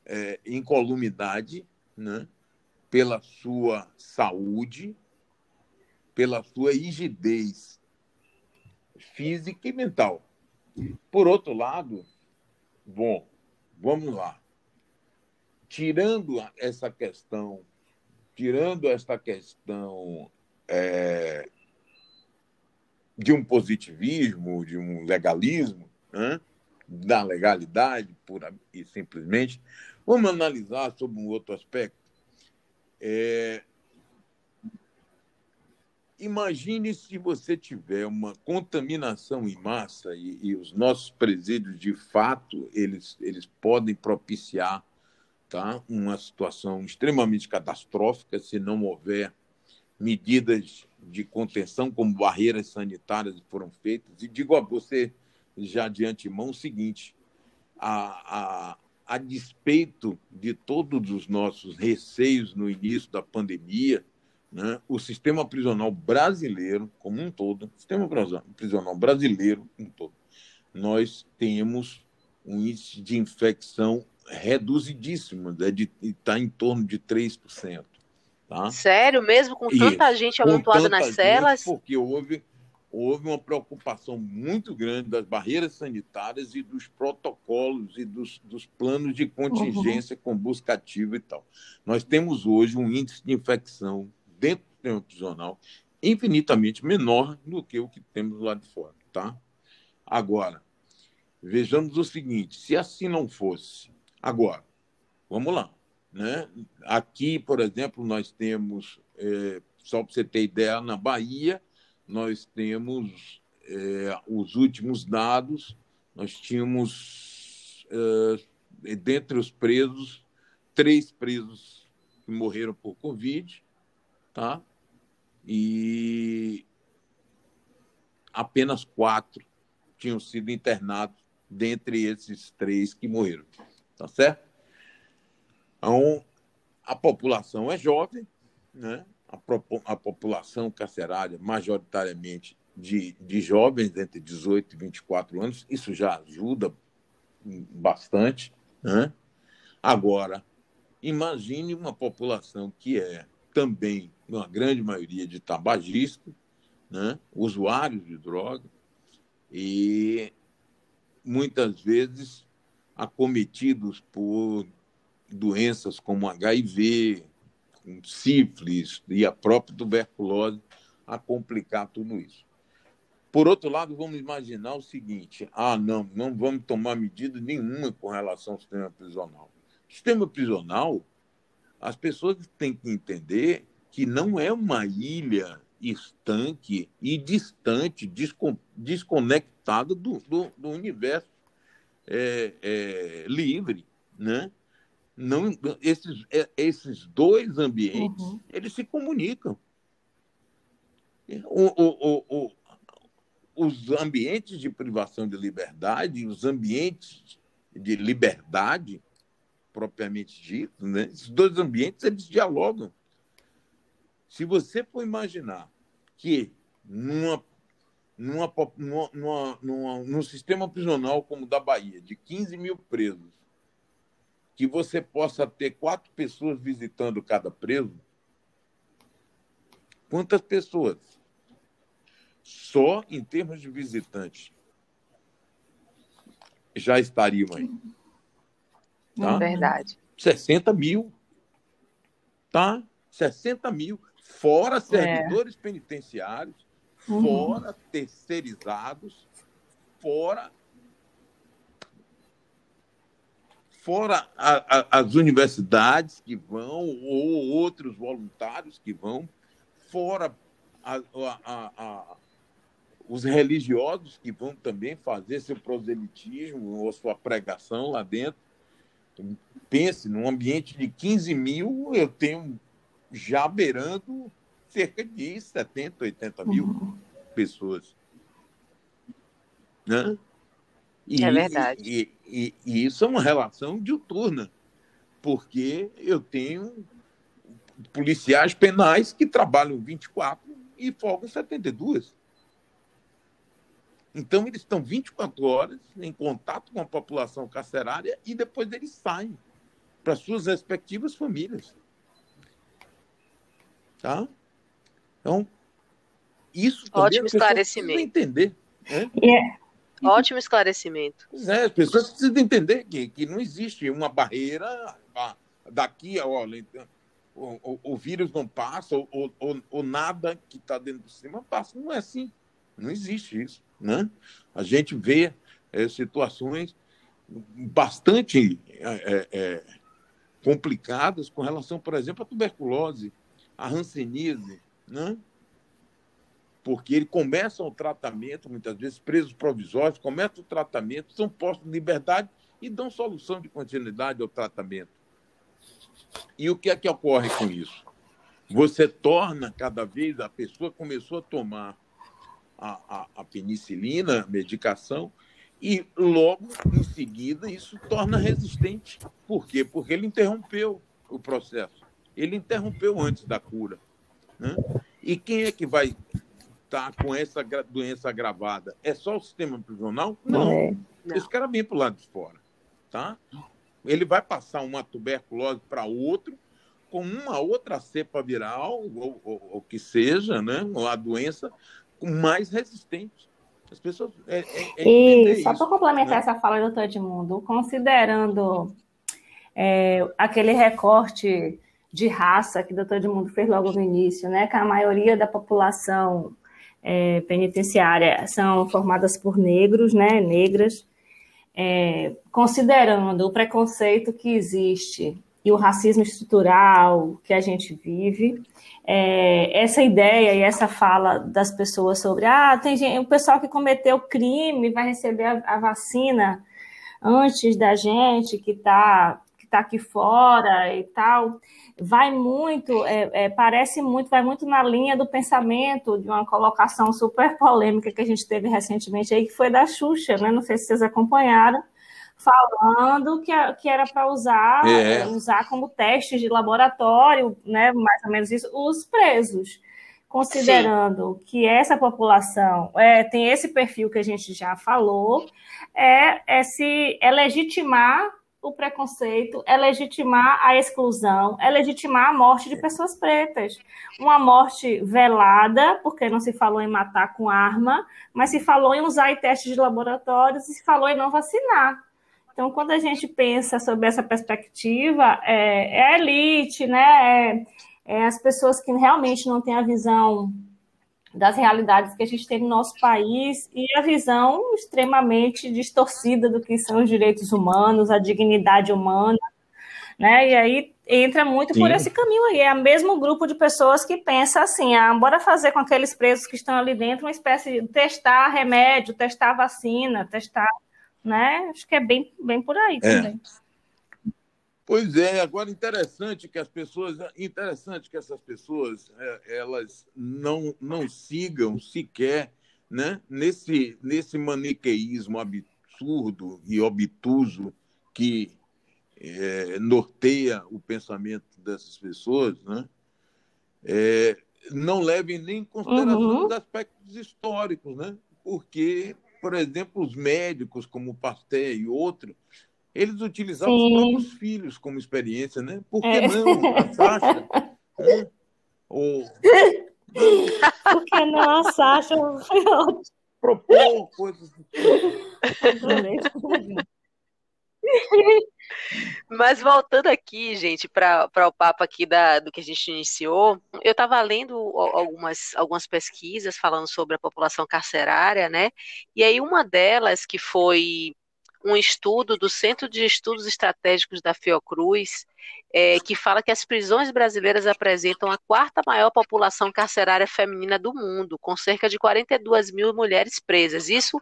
é, incolumidade, né? pela sua saúde, pela sua rigidez física e mental. Por outro lado, bom, vamos lá. Tirando essa questão, tirando esta questão é, de um positivismo, de um legalismo, né? da legalidade, pura e simplesmente. Vamos analisar sobre um outro aspecto. É... Imagine se você tiver uma contaminação em massa e, e, os nossos presídios, de fato, eles, eles podem propiciar tá, uma situação extremamente catastrófica se não houver medidas de contenção, como barreiras sanitárias foram feitas. E digo a você já de antemão o seguinte: a, a, a despeito de todos os nossos receios no início da pandemia, né, o sistema prisional brasileiro, como um todo, sistema prisional brasileiro como um todo, nós temos um índice de infecção reduzidíssimo, né, está em torno de 3%. Tá? Sério, mesmo com tanta gente amontoada nas celas? Porque houve, houve uma preocupação muito grande das barreiras sanitárias e dos protocolos e dos, dos planos de contingência uhum. com busca ativa e tal. Nós temos hoje um índice de infecção dentro do sistema prisional infinitamente menor do que o que temos lá de fora. Tá? Agora, vejamos o seguinte: se assim não fosse, agora, vamos lá. Né? Aqui, por exemplo, nós temos, é, só para você ter ideia, na Bahia, nós temos é, os últimos dados, nós tínhamos, é, dentre os presos, três presos que morreram por Covid, tá? e apenas quatro tinham sido internados dentre esses três que morreram. Tá certo? Então, a população é jovem, né? a, a população carcerária, majoritariamente de, de jovens entre 18 e 24 anos, isso já ajuda bastante. Né? Agora, imagine uma população que é também, uma grande maioria, de tabagistas, né? usuários de droga, e muitas vezes acometidos por doenças como HIV, sífilis e a própria tuberculose a complicar tudo isso. Por outro lado, vamos imaginar o seguinte: ah, não, não vamos tomar medida nenhuma com relação ao sistema prisional. Sistema prisional, as pessoas têm que entender que não é uma ilha estanque e distante, desconectada do, do, do universo é, é, livre, né? não esses, é, esses dois ambientes uhum. eles se comunicam o, o, o, os ambientes de privação de liberdade os ambientes de liberdade propriamente dito né? esses dois ambientes eles dialogam se você for imaginar que numa numa, numa, numa, num sistema prisional como o da Bahia, de 15 mil presos, que você possa ter quatro pessoas visitando cada preso? Quantas pessoas? Só em termos de visitantes já estariam aí. Tá? É verdade. 60 mil. Tá? 60 mil. Fora é. servidores é. penitenciários, uhum. fora terceirizados, fora fora a, a, as universidades que vão, ou outros voluntários que vão, fora a, os religiosos que vão também fazer seu proselitismo ou sua pregação lá dentro. Pense, num ambiente de 15 mil, eu tenho já beirando cerca de 70, 80 mil uhum. pessoas. Né? E, é verdade. E, e, e, isso é uma relação diuturna, porque eu tenho policiais penais que trabalham 24 e folgam 72. Então, eles estão 24 horas em contato com a população carcerária e depois eles saem para suas respectivas famílias. Tá? Então, isso Ótimo esclarecimento. entender. Né? Yeah. Ótimo esclarecimento. Pois é, as pessoas precisam entender que, que não existe uma barreira daqui, olha, o, o, o vírus não passa, ou, ou, ou nada que está dentro do sistema passa. Não é assim. Não existe isso. Né? A gente vê é, situações bastante é, é, complicadas com relação, por exemplo, à tuberculose, à hanseníase, né? porque ele começa o tratamento, muitas vezes presos provisórios, começam o tratamento, são postos em liberdade e dão solução de continuidade ao tratamento. E o que é que ocorre com isso? Você torna cada vez, a pessoa começou a tomar a, a, a penicilina, a medicação, e logo em seguida isso torna resistente. Por quê? Porque ele interrompeu o processo. Ele interrompeu antes da cura. Né? E quem é que vai estar com essa doença agravada? É só o sistema prisional? Não. É. Esse cara vem para o lado de fora. Tá? Ele vai passar uma tuberculose para outro com uma outra cepa viral, ou, o que seja, né? ou a doença, mais resistente. As pessoas. É, é, é e só para complementar né? essa fala do doutor Edmundo, considerando é, aquele recorte de raça que o doutor Edmundo fez logo no início, né, que a maioria da população é, penitenciária são formadas por negros, né, negras, é, considerando o preconceito que existe e o racismo estrutural que a gente vive, é, essa ideia e essa fala das pessoas sobre ah, tem gente, o pessoal que cometeu crime vai receber a, a vacina antes da gente que está que tá aqui fora e tal, vai muito, é, é, parece muito, vai muito na linha do pensamento de uma colocação super polêmica que a gente teve recentemente aí, que foi da Xuxa, né? Não sei se vocês acompanharam, falando que, que era para usar, é. usar como teste de laboratório, né, mais ou menos isso, os presos. Considerando Sim. que essa população é, tem esse perfil que a gente já falou, é, é se é legitimar o preconceito, é legitimar a exclusão, é legitimar a morte de pessoas pretas. Uma morte velada, porque não se falou em matar com arma, mas se falou em usar testes de laboratórios e se falou em não vacinar. Então, quando a gente pensa sobre essa perspectiva, é, é elite, né? É, é, as pessoas que realmente não têm a visão das realidades que a gente tem no nosso país e a visão extremamente distorcida do que são os direitos humanos, a dignidade humana, né? E aí entra muito Sim. por esse caminho aí. É o mesmo grupo de pessoas que pensa assim: ah, bora fazer com aqueles presos que estão ali dentro uma espécie de testar remédio, testar vacina, testar né? Acho que é bem, bem por aí é. também. Pois é, agora interessante que as pessoas, interessante que essas pessoas é, elas não, não sigam sequer né, nesse, nesse maniqueísmo absurdo e obtuso que é, norteia o pensamento dessas pessoas, né? É, não levem nem em consideração uhum. os aspectos históricos, né? porque por exemplo, os médicos, como Pasteur e outro, eles utilizavam Sim. os próprios filhos como experiência, né? Por que é. não a Sasha? né? Ou... Por que não a Sasha? Propor coisas. Mas voltando aqui, gente, para o papo aqui da, do que a gente iniciou, eu estava lendo algumas, algumas pesquisas falando sobre a população carcerária, né? E aí uma delas, que foi um estudo do Centro de Estudos Estratégicos da Fiocruz, é, que fala que as prisões brasileiras apresentam a quarta maior população carcerária feminina do mundo, com cerca de 42 mil mulheres presas. Isso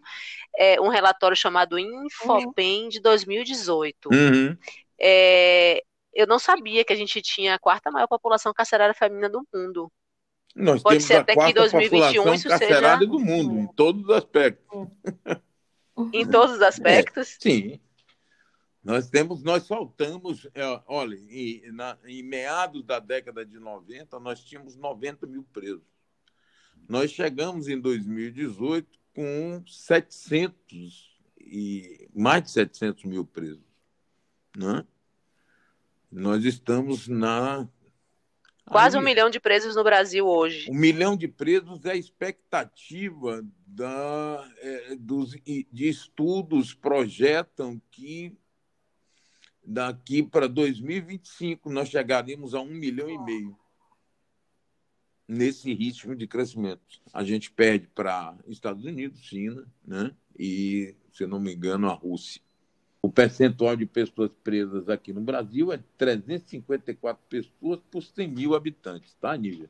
é um relatório chamado Infopem uhum. de 2018. Uhum. É, eu não sabia que a gente tinha a quarta maior população carcerária feminina do mundo. Nós Pode ser até que 2021 isso seja do mundo, em todos os aspectos. Em todos os aspectos? É, sim. Nós temos, nós faltamos, é, olha, em, na, em meados da década de 90, nós tínhamos 90 mil presos. Nós chegamos em 2018 com 700 e mais de 700 mil presos. Né? Nós estamos na Quase Aí, um milhão de presos no Brasil hoje. Um milhão de presos é a expectativa da, é, dos, de estudos projetam que daqui para 2025 nós chegaremos a um milhão e meio. nesse ritmo de crescimento. A gente perde para Estados Unidos, China, né? e, se não me engano, a Rússia. O percentual de pessoas presas aqui no Brasil é 354 pessoas por 100 mil habitantes, tá, Nívia?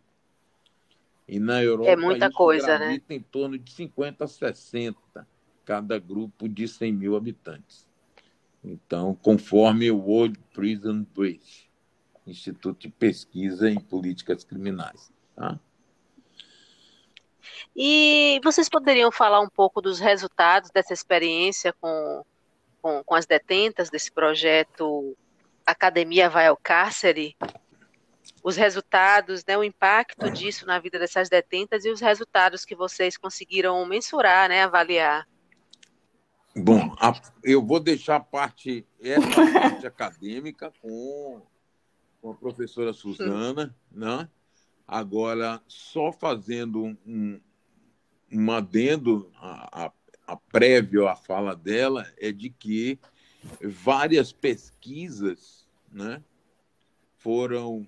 E na Europa, é muita coisa, né? em torno de 50 a 60 cada grupo de 100 mil habitantes. Então, conforme o World Prison Break, Instituto de Pesquisa em Políticas Criminais. Tá? E vocês poderiam falar um pouco dos resultados dessa experiência com, com, com as detentas desse projeto Academia Vai ao Cárcere? Os resultados, né, o impacto disso na vida dessas detentas e os resultados que vocês conseguiram mensurar, né, avaliar. Bom, a, eu vou deixar a parte, essa parte acadêmica com, com a professora Suzana, né? Agora, só fazendo um, um adendo a, a, a prévio à fala dela, é de que várias pesquisas né, foram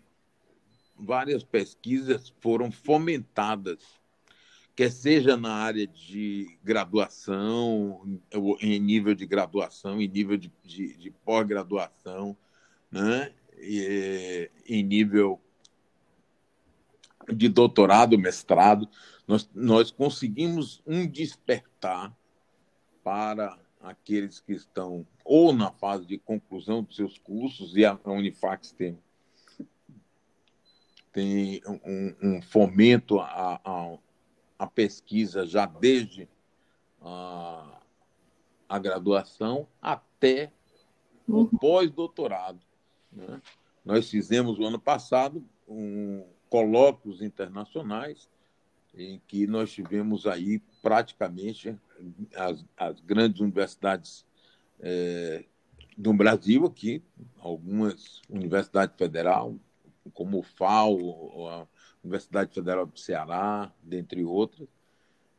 várias pesquisas foram fomentadas quer seja na área de graduação, em nível de graduação, em nível de, de, de pós-graduação, né? E, em nível de doutorado, mestrado, nós, nós conseguimos um despertar para aqueles que estão ou na fase de conclusão dos seus cursos, e a Unifax tem, tem um, um fomento a, a, a pesquisa já desde a, a graduação até o uhum. pós-doutorado. Né? Nós fizemos o ano passado um colóquios internacionais em que nós tivemos aí praticamente as, as grandes universidades é, do Brasil aqui, algumas universidades federais, como o FAO, a Universidade Federal do Ceará, dentre outras,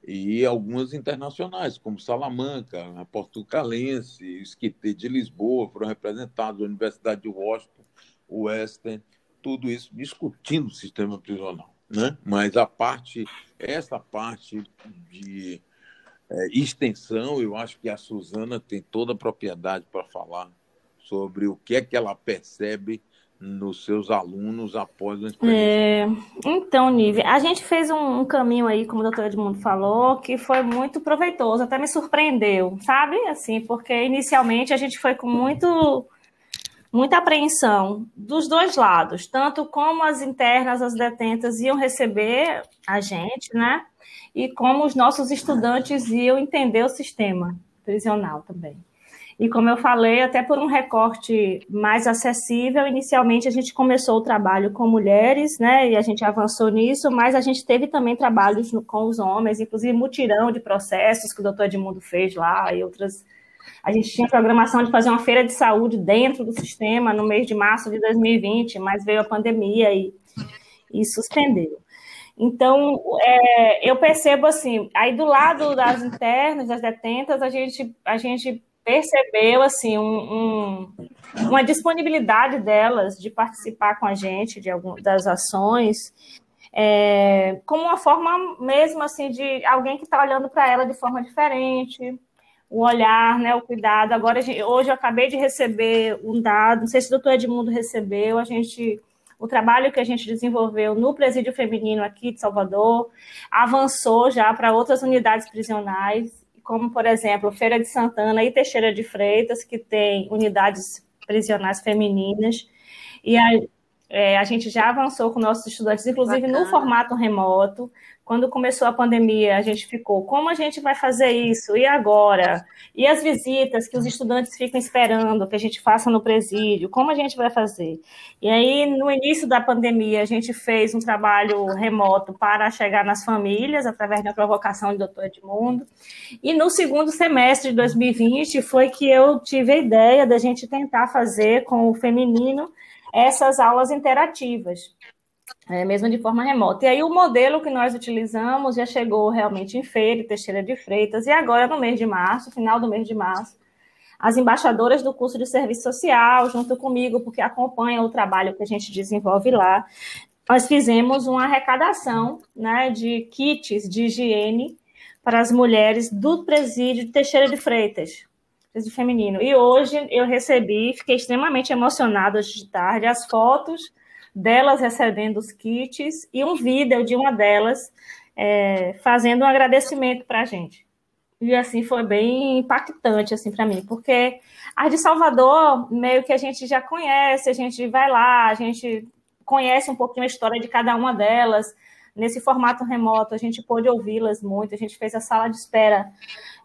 e algumas internacionais, como Salamanca, a Portucalense, o Esquite de Lisboa, foram representados, a Universidade de Washington, o Western, tudo isso discutindo o sistema prisional. Né? Mas a parte, essa parte de é, extensão, eu acho que a Suzana tem toda a propriedade para falar sobre o que é que ela percebe nos seus alunos após a experiência? É, então, Nive, a gente fez um, um, caminho aí, como o doutor Edmundo falou, que foi muito proveitoso, até me surpreendeu, sabe? Assim, porque inicialmente a gente foi com muito muita apreensão dos dois lados, tanto como as internas, as detentas iam receber a gente, né? E como os nossos estudantes iam entender o sistema prisional também. E como eu falei, até por um recorte mais acessível, inicialmente a gente começou o trabalho com mulheres, né? E a gente avançou nisso, mas a gente teve também trabalhos com os homens, inclusive mutirão de processos que o doutor Edmundo fez lá e outras. A gente tinha programação de fazer uma feira de saúde dentro do sistema no mês de março de 2020, mas veio a pandemia e, e suspendeu. Então, é, eu percebo assim, aí do lado das internas, das detentas, a gente, a gente percebeu assim um, um, uma disponibilidade delas de participar com a gente de algumas das ações é, como uma forma mesmo assim de alguém que está olhando para ela de forma diferente o olhar, né, o cuidado. Agora, hoje eu acabei de receber um dado, não sei se o doutor Edmundo recebeu, a gente, o trabalho que a gente desenvolveu no presídio feminino aqui de Salvador avançou já para outras unidades prisionais como, por exemplo, Feira de Santana e Teixeira de Freitas, que tem unidades prisionais femininas. E a, é, a gente já avançou com nossos estudantes, inclusive Bacana. no formato remoto. Quando começou a pandemia, a gente ficou, como a gente vai fazer isso? E agora? E as visitas que os estudantes ficam esperando que a gente faça no presídio, como a gente vai fazer? E aí, no início da pandemia, a gente fez um trabalho remoto para chegar nas famílias, através da provocação do doutor Edmundo. E no segundo semestre de 2020 foi que eu tive a ideia da gente tentar fazer com o feminino essas aulas interativas é, mesmo de forma remota. E aí o modelo que nós utilizamos já chegou realmente em Feira, Teixeira de Freitas, e agora no mês de março, final do mês de março, as embaixadoras do curso de serviço social, junto comigo, porque acompanham o trabalho que a gente desenvolve lá, nós fizemos uma arrecadação né, de kits de higiene para as mulheres do presídio de Teixeira de Freitas, presídio feminino. E hoje eu recebi, fiquei extremamente emocionada hoje de tarde, as fotos delas recebendo os kits e um vídeo de uma delas é, fazendo um agradecimento para a gente. E assim foi bem impactante assim para mim, porque as de Salvador meio que a gente já conhece, a gente vai lá, a gente conhece um pouquinho a história de cada uma delas. Nesse formato remoto, a gente pôde ouvi-las muito, a gente fez a sala de espera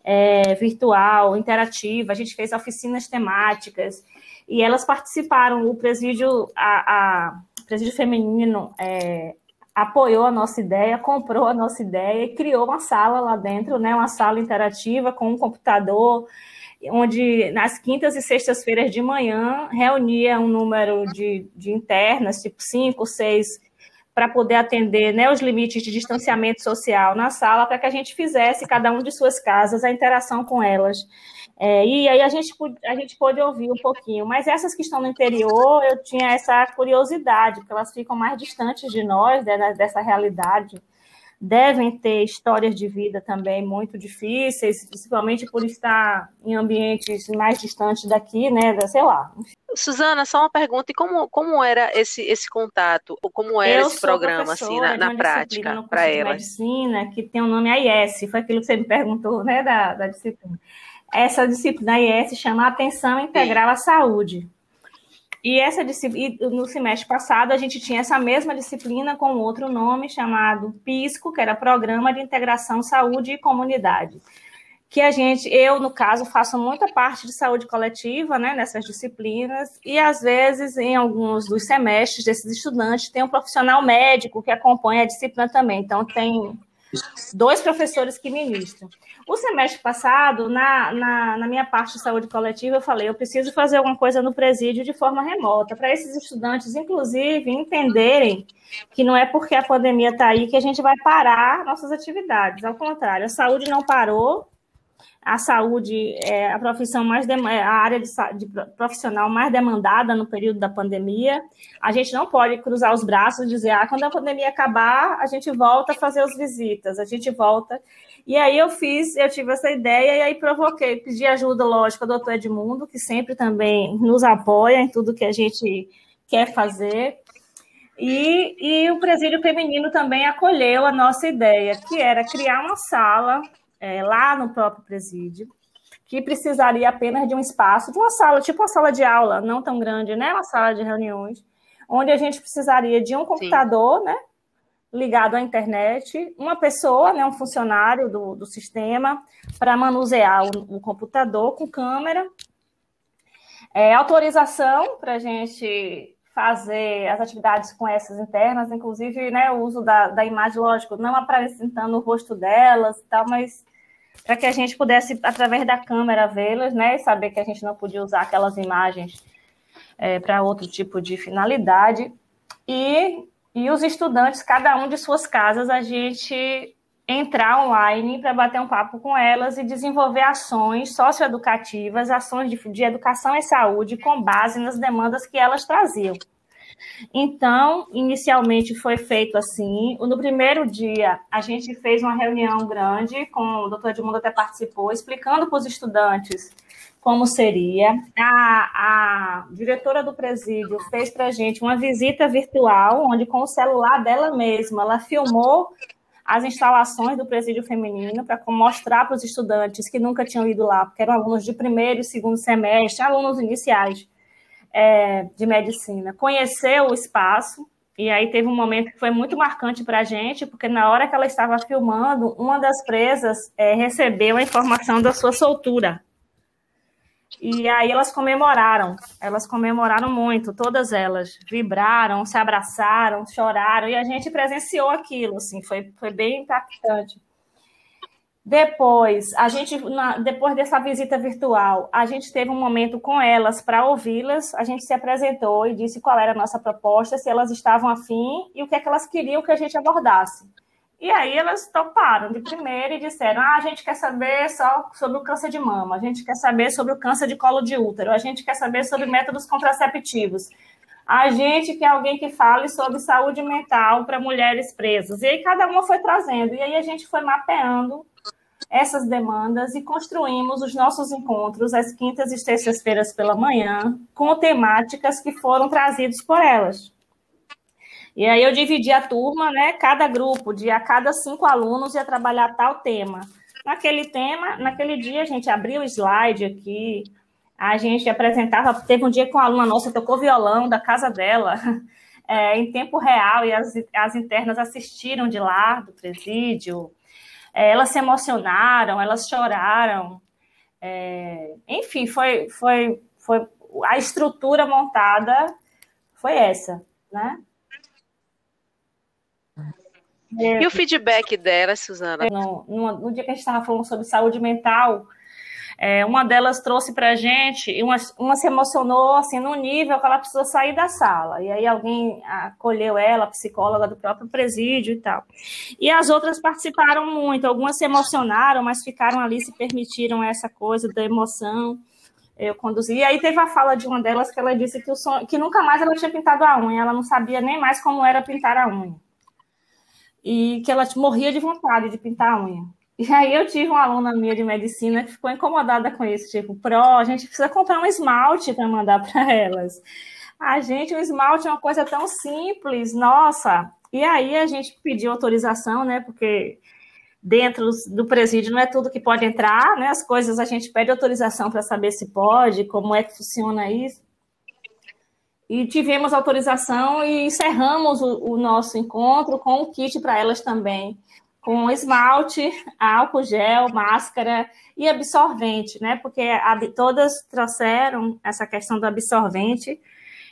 é, virtual, interativa, a gente fez oficinas temáticas, e elas participaram. O presídio, a, a presídio feminino é, apoiou a nossa ideia, comprou a nossa ideia e criou uma sala lá dentro, né, uma sala interativa com um computador, onde nas quintas e sextas-feiras de manhã reunia um número de, de internas, tipo cinco, seis, para poder atender né, os limites de distanciamento social na sala, para que a gente fizesse, cada um de suas casas, a interação com elas. É, e aí a gente, a gente pôde ouvir um pouquinho. Mas essas que estão no interior, eu tinha essa curiosidade, porque elas ficam mais distantes de nós, né, dessa realidade devem ter histórias de vida também muito difíceis, principalmente por estar em ambientes mais distantes daqui, né, sei lá. Suzana, só uma pergunta, e como, como era esse, esse contato, ou como era Eu esse programa, assim, na, na prática, para ela? medicina, que tem o nome AIS, foi aquilo que você me perguntou, né, da, da disciplina. Essa disciplina AIS chama Atenção Integral à Saúde. E essa no semestre passado, a gente tinha essa mesma disciplina com outro nome chamado PISCO, que era Programa de Integração Saúde e Comunidade. Que a gente, eu, no caso, faço muita parte de saúde coletiva, né, nessas disciplinas, e às vezes, em alguns dos semestres desses estudantes, tem um profissional médico que acompanha a disciplina também. Então, tem dois professores que ministram. O semestre passado, na, na, na, minha parte de saúde coletiva, eu falei, eu preciso fazer alguma coisa no presídio de forma remota, para esses estudantes, inclusive, entenderem que não é porque a pandemia está aí que a gente vai parar nossas atividades. Ao contrário, a saúde não parou, a saúde é a profissão mais é a área de, de, profissional mais demandada no período da pandemia. A gente não pode cruzar os braços e dizer, ah, quando a pandemia acabar, a gente volta a fazer as visitas, a gente volta. E aí eu fiz, eu tive essa ideia e aí provoquei, pedi ajuda, lógico, ao doutor Edmundo, que sempre também nos apoia em tudo que a gente quer fazer. E, e o presídio feminino também acolheu a nossa ideia, que era criar uma sala é, lá no próprio presídio, que precisaria apenas de um espaço, de uma sala, tipo uma sala de aula, não tão grande, né? Uma sala de reuniões, onde a gente precisaria de um computador, Sim. né? Ligado à internet, uma pessoa, né, um funcionário do, do sistema, para manusear o, o, computador com câmera, é, autorização para a gente fazer as atividades com essas internas, inclusive né, o uso da, da imagem, lógico, não apresentando o rosto delas e tal, mas para que a gente pudesse, através da câmera, vê-las, né? E saber que a gente não podia usar aquelas imagens é, para outro tipo de finalidade. E, e os estudantes, cada um de suas casas, a gente entrar online para bater um papo com elas e desenvolver ações socioeducativas, ações de, de educação e saúde com base nas demandas que elas traziam. Então, inicialmente foi feito assim. No primeiro dia, a gente fez uma reunião grande, com o doutor Edmundo até participou, explicando para os estudantes como seria. A, a diretora do presídio fez para a gente uma visita virtual, onde com o celular dela mesma, ela filmou as instalações do presídio feminino para mostrar para os estudantes que nunca tinham ido lá, porque eram alunos de primeiro e segundo semestre, alunos iniciais é, de medicina, conheceu o espaço, e aí teve um momento que foi muito marcante para a gente, porque na hora que ela estava filmando, uma das presas é, recebeu a informação da sua soltura. E aí elas comemoraram, elas comemoraram muito, todas elas vibraram, se abraçaram, choraram, e a gente presenciou aquilo, assim, foi, foi bem impactante. Depois, a gente, na, depois dessa visita virtual, a gente teve um momento com elas para ouvi-las. A gente se apresentou e disse qual era a nossa proposta, se elas estavam afim e o que é que elas queriam que a gente abordasse. E aí elas toparam de primeira e disseram: ah, a gente quer saber só sobre o câncer de mama, a gente quer saber sobre o câncer de colo de útero, a gente quer saber sobre métodos contraceptivos. A gente quer alguém que fale sobre saúde mental para mulheres presas. E aí cada uma foi trazendo. E aí a gente foi mapeando essas demandas e construímos os nossos encontros às quintas e sextas-feiras pela manhã, com temáticas que foram trazidas por elas. E aí eu dividi a turma, né? Cada grupo, de a cada cinco alunos ia trabalhar tal tema. Naquele tema, naquele dia a gente abriu o slide aqui, a gente apresentava, teve um dia que uma aluna nossa tocou violão da casa dela, é, em tempo real, e as, as internas assistiram de lá, do presídio, é, elas se emocionaram, elas choraram, é, enfim, foi, foi, foi a estrutura montada foi essa, né? E o feedback dela, Suzana? No, no, no dia que a gente estava falando sobre saúde mental, é, uma delas trouxe para a gente, e uma, uma se emocionou assim, no nível que ela precisou sair da sala. E aí alguém acolheu ela, psicóloga do próprio presídio e tal. E as outras participaram muito, algumas se emocionaram, mas ficaram ali, se permitiram essa coisa da emoção. Eu conduzi. E aí teve a fala de uma delas que ela disse que, o sonho, que nunca mais ela tinha pintado a unha, ela não sabia nem mais como era pintar a unha e que ela morria de vontade de pintar a unha. E aí eu tive uma aluna minha de medicina que ficou incomodada com isso, tipo, pro, a gente precisa comprar um esmalte para mandar para elas. A gente, o esmalte é uma coisa tão simples, nossa. E aí a gente pediu autorização, né? Porque dentro do presídio não é tudo que pode entrar, né? As coisas a gente pede autorização para saber se pode, como é que funciona isso e tivemos autorização e encerramos o, o nosso encontro com o kit para elas também, com esmalte, álcool gel, máscara e absorvente, né? Porque a, todas trouxeram essa questão do absorvente,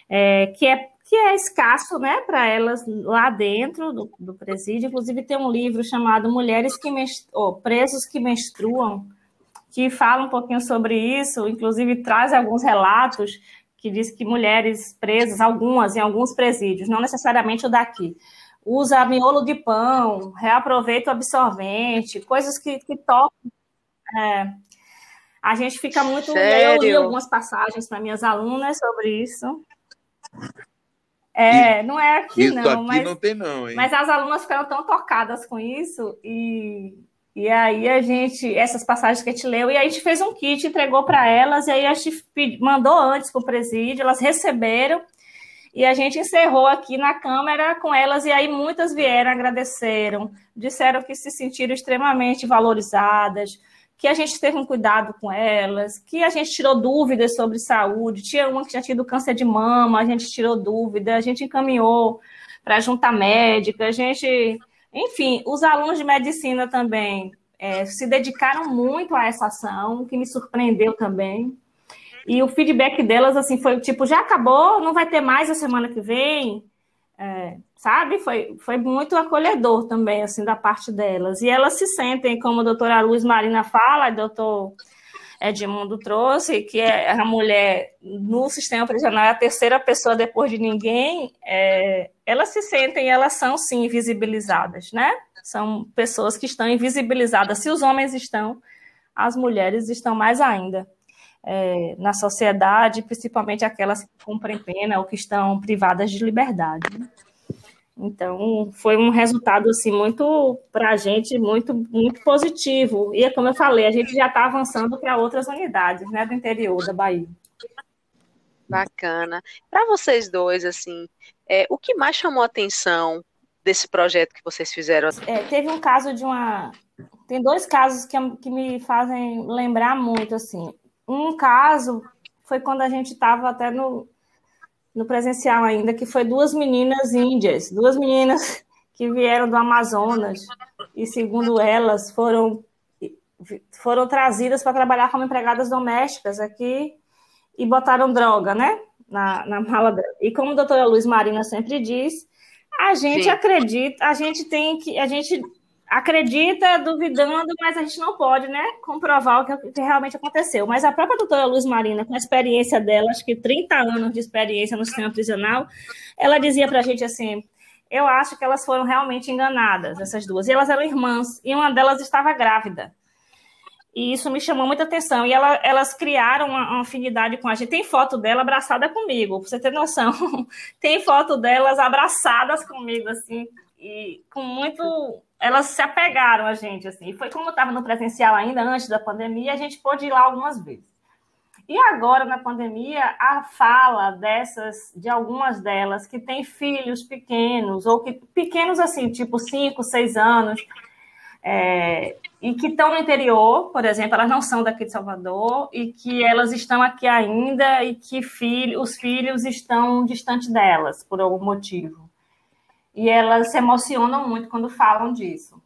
é, que é que é escasso, né, para elas lá dentro do, do, presídio. Inclusive tem um livro chamado Mulheres que oh, presos que menstruam, que fala um pouquinho sobre isso. Inclusive traz alguns relatos que diz que mulheres presas, algumas em alguns presídios, não necessariamente o daqui, usa miolo de pão, reaproveita o absorvente, coisas que, que tocam. É, a gente fica muito. Sério? Eu li algumas passagens para minhas alunas sobre isso. É, não é aqui, isso não. Aqui mas, não tem, não, hein? Mas as alunas ficaram tão tocadas com isso e e aí a gente, essas passagens que a gente leu, e aí a gente fez um kit, entregou para elas, e aí a gente mandou antes para o presídio, elas receberam, e a gente encerrou aqui na Câmara com elas, e aí muitas vieram, agradeceram, disseram que se sentiram extremamente valorizadas, que a gente teve um cuidado com elas, que a gente tirou dúvidas sobre saúde, tinha uma que tinha tido câncer de mama, a gente tirou dúvida, a gente encaminhou para a junta médica, a gente enfim, os alunos de medicina também é, se dedicaram muito a essa ação, o que me surpreendeu também. E o feedback delas, assim, foi tipo, já acabou, não vai ter mais a semana que vem, é, sabe? Foi, foi muito acolhedor também, assim, da parte delas. E elas se sentem, como a doutora Luz Marina fala, doutor Edmundo trouxe, que é a mulher no sistema prisional é a terceira pessoa depois de ninguém, é, elas se sentem, elas são sim invisibilizadas, né? São pessoas que estão invisibilizadas. Se os homens estão, as mulheres estão mais ainda é, na sociedade, principalmente aquelas que cumprem pena ou que estão privadas de liberdade. Né? Então, foi um resultado assim muito para a gente muito muito positivo. E como eu falei, a gente já está avançando para outras unidades, né, do interior da Bahia. Bacana. Para vocês dois, assim, é, o que mais chamou a atenção desse projeto que vocês fizeram? É, teve um caso de uma, tem dois casos que, que me fazem lembrar muito assim. Um caso foi quando a gente estava até no no presencial ainda, que foi duas meninas índias, duas meninas que vieram do Amazonas e, segundo elas, foram, foram trazidas para trabalhar como empregadas domésticas aqui e botaram droga, né? Na, na mala dela. E como a doutora Luiz Marina sempre diz, a gente Sim. acredita, a gente tem que, a gente acredita, duvidando, mas a gente não pode, né, comprovar o que, realmente aconteceu. Mas a própria doutora Luz Marina, com a experiência dela, acho que 30 anos de experiência no sistema prisional, ela dizia para a gente assim, eu acho que elas foram realmente enganadas, essas duas. E elas eram irmãs, e uma delas estava grávida. E isso me chamou muita atenção. E ela, elas criaram uma, uma, afinidade com a gente. Tem foto dela abraçada comigo, pra você ter noção. Tem foto delas abraçadas comigo, assim, e com muito. Elas se apegaram a gente, assim. E foi como eu estava no presencial ainda, antes da pandemia, a gente pôde ir lá algumas vezes. E agora, na pandemia, a fala dessas, de algumas delas que têm filhos pequenos, ou que pequenos assim, tipo 5, 6 anos, é, e que estão no interior, por exemplo, elas não são daqui de Salvador, e que elas estão aqui ainda e que filho, os filhos estão distante delas, por algum motivo. E elas se emocionam muito quando falam disso.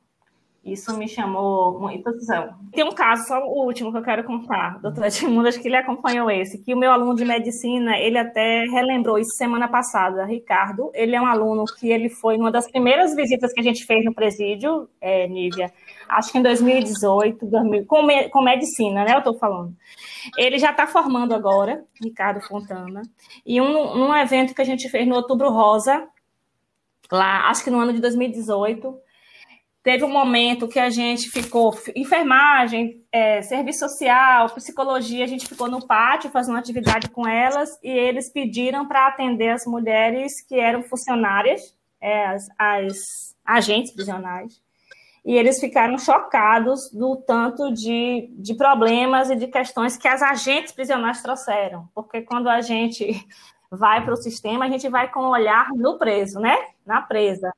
Isso me chamou muita atenção. Tem um caso, só o último que eu quero contar, doutor Edmundo, acho que ele acompanhou esse, que o meu aluno de medicina, ele até relembrou isso semana passada, Ricardo, ele é um aluno que ele foi uma das primeiras visitas que a gente fez no presídio, é, Nívia, acho que em 2018, 2000, com, me, com medicina, né, eu estou falando. Ele já está formando agora, Ricardo Fontana, e um, um evento que a gente fez no Outubro Rosa, lá, acho que no ano de 2018, Teve um momento que a gente ficou, enfermagem, é, serviço social, psicologia, a gente ficou no pátio fazendo atividade com elas e eles pediram para atender as mulheres que eram funcionárias, é, as, as agentes prisionais. E eles ficaram chocados do tanto de, de problemas e de questões que as agentes prisionais trouxeram. Porque quando a gente vai para o sistema, a gente vai com o olhar no preso, né? Na presa.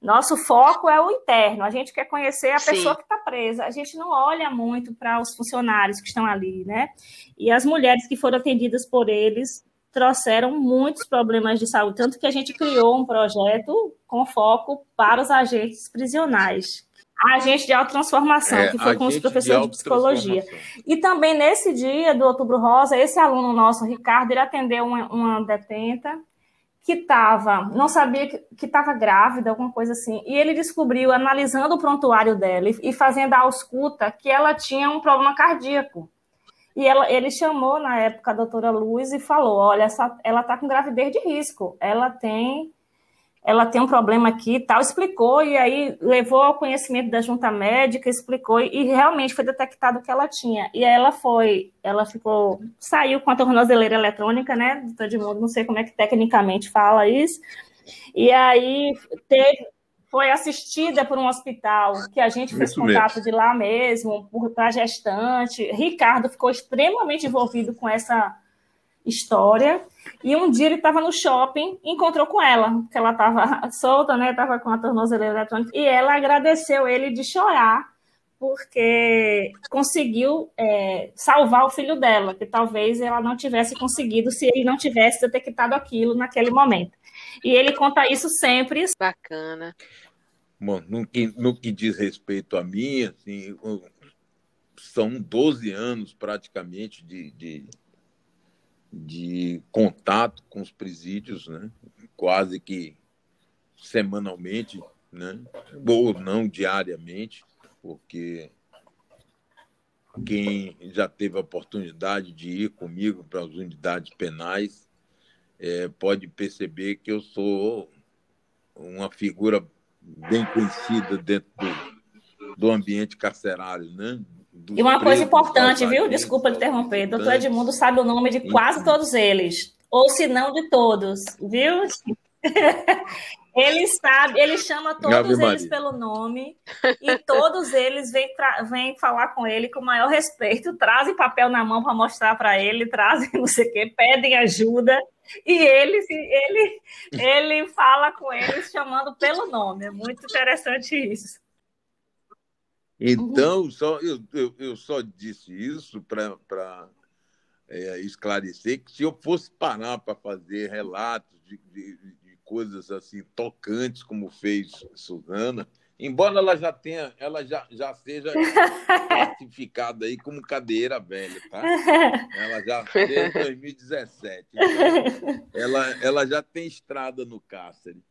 Nosso foco é o interno, a gente quer conhecer a Sim. pessoa que está presa, a gente não olha muito para os funcionários que estão ali, né? E as mulheres que foram atendidas por eles trouxeram muitos problemas de saúde, tanto que a gente criou um projeto com foco para os agentes prisionais. Agente de autotransformação, é, que foi com os professores de, de psicologia. E também nesse dia do Outubro Rosa, esse aluno nosso, Ricardo, ele atendeu uma, uma detenta que estava, não sabia que estava grávida, alguma coisa assim, e ele descobriu, analisando o prontuário dela e, fazendo a ausculta, que ela tinha um problema cardíaco. E ela, ele chamou, na época, a doutora Luz e falou: Olha, essa, ela está com gravidez de risco, ela tem ela tem um problema aqui e tal, explicou, e aí levou ao conhecimento da junta médica, explicou, e realmente foi detectado o que ela tinha. E aí ela foi, ela ficou, saiu com a tornozeleira eletrônica, né, de todo mundo, não sei como é que tecnicamente fala isso, e aí teve, foi assistida por um hospital que a gente fez isso contato mesmo. de lá mesmo, para gestante. Ricardo ficou extremamente envolvido com essa história. E um dia ele estava no shopping e encontrou com ela, porque ela estava solta, né? Estava com a tornozeleira eletrônica. E ela agradeceu ele de chorar, porque conseguiu é, salvar o filho dela, que talvez ela não tivesse conseguido se ele não tivesse detectado aquilo naquele momento. E ele conta isso sempre. Bacana. Bom, no que, no que diz respeito a mim, assim, são 12 anos praticamente de, de de contato com os presídios, né? quase que semanalmente, né? ou não diariamente, porque quem já teve a oportunidade de ir comigo para as unidades penais é, pode perceber que eu sou uma figura bem conhecida dentro do, do ambiente carcerário, né? E uma coisa importante, viu? Desculpa interromper. Doutor Edmundo sabe o nome de quase todos eles. Ou se não de todos, viu? Ele sabe, ele chama todos eles pelo nome e todos eles vêm, vêm falar com ele com o maior respeito, trazem papel na mão para mostrar para ele, trazem não sei o quê, pedem ajuda e ele, ele, ele fala com eles chamando pelo nome. É muito interessante isso. Então, só, eu, eu, eu só disse isso para é, esclarecer que se eu fosse parar para fazer relatos de, de, de, coisas assim tocantes, como fez Suzana, embora ela já tenha, ela já, já seja classificada aí como cadeira velha, tá? Ela já desde 2017. Então, ela, ela já tem estrada no cárcere.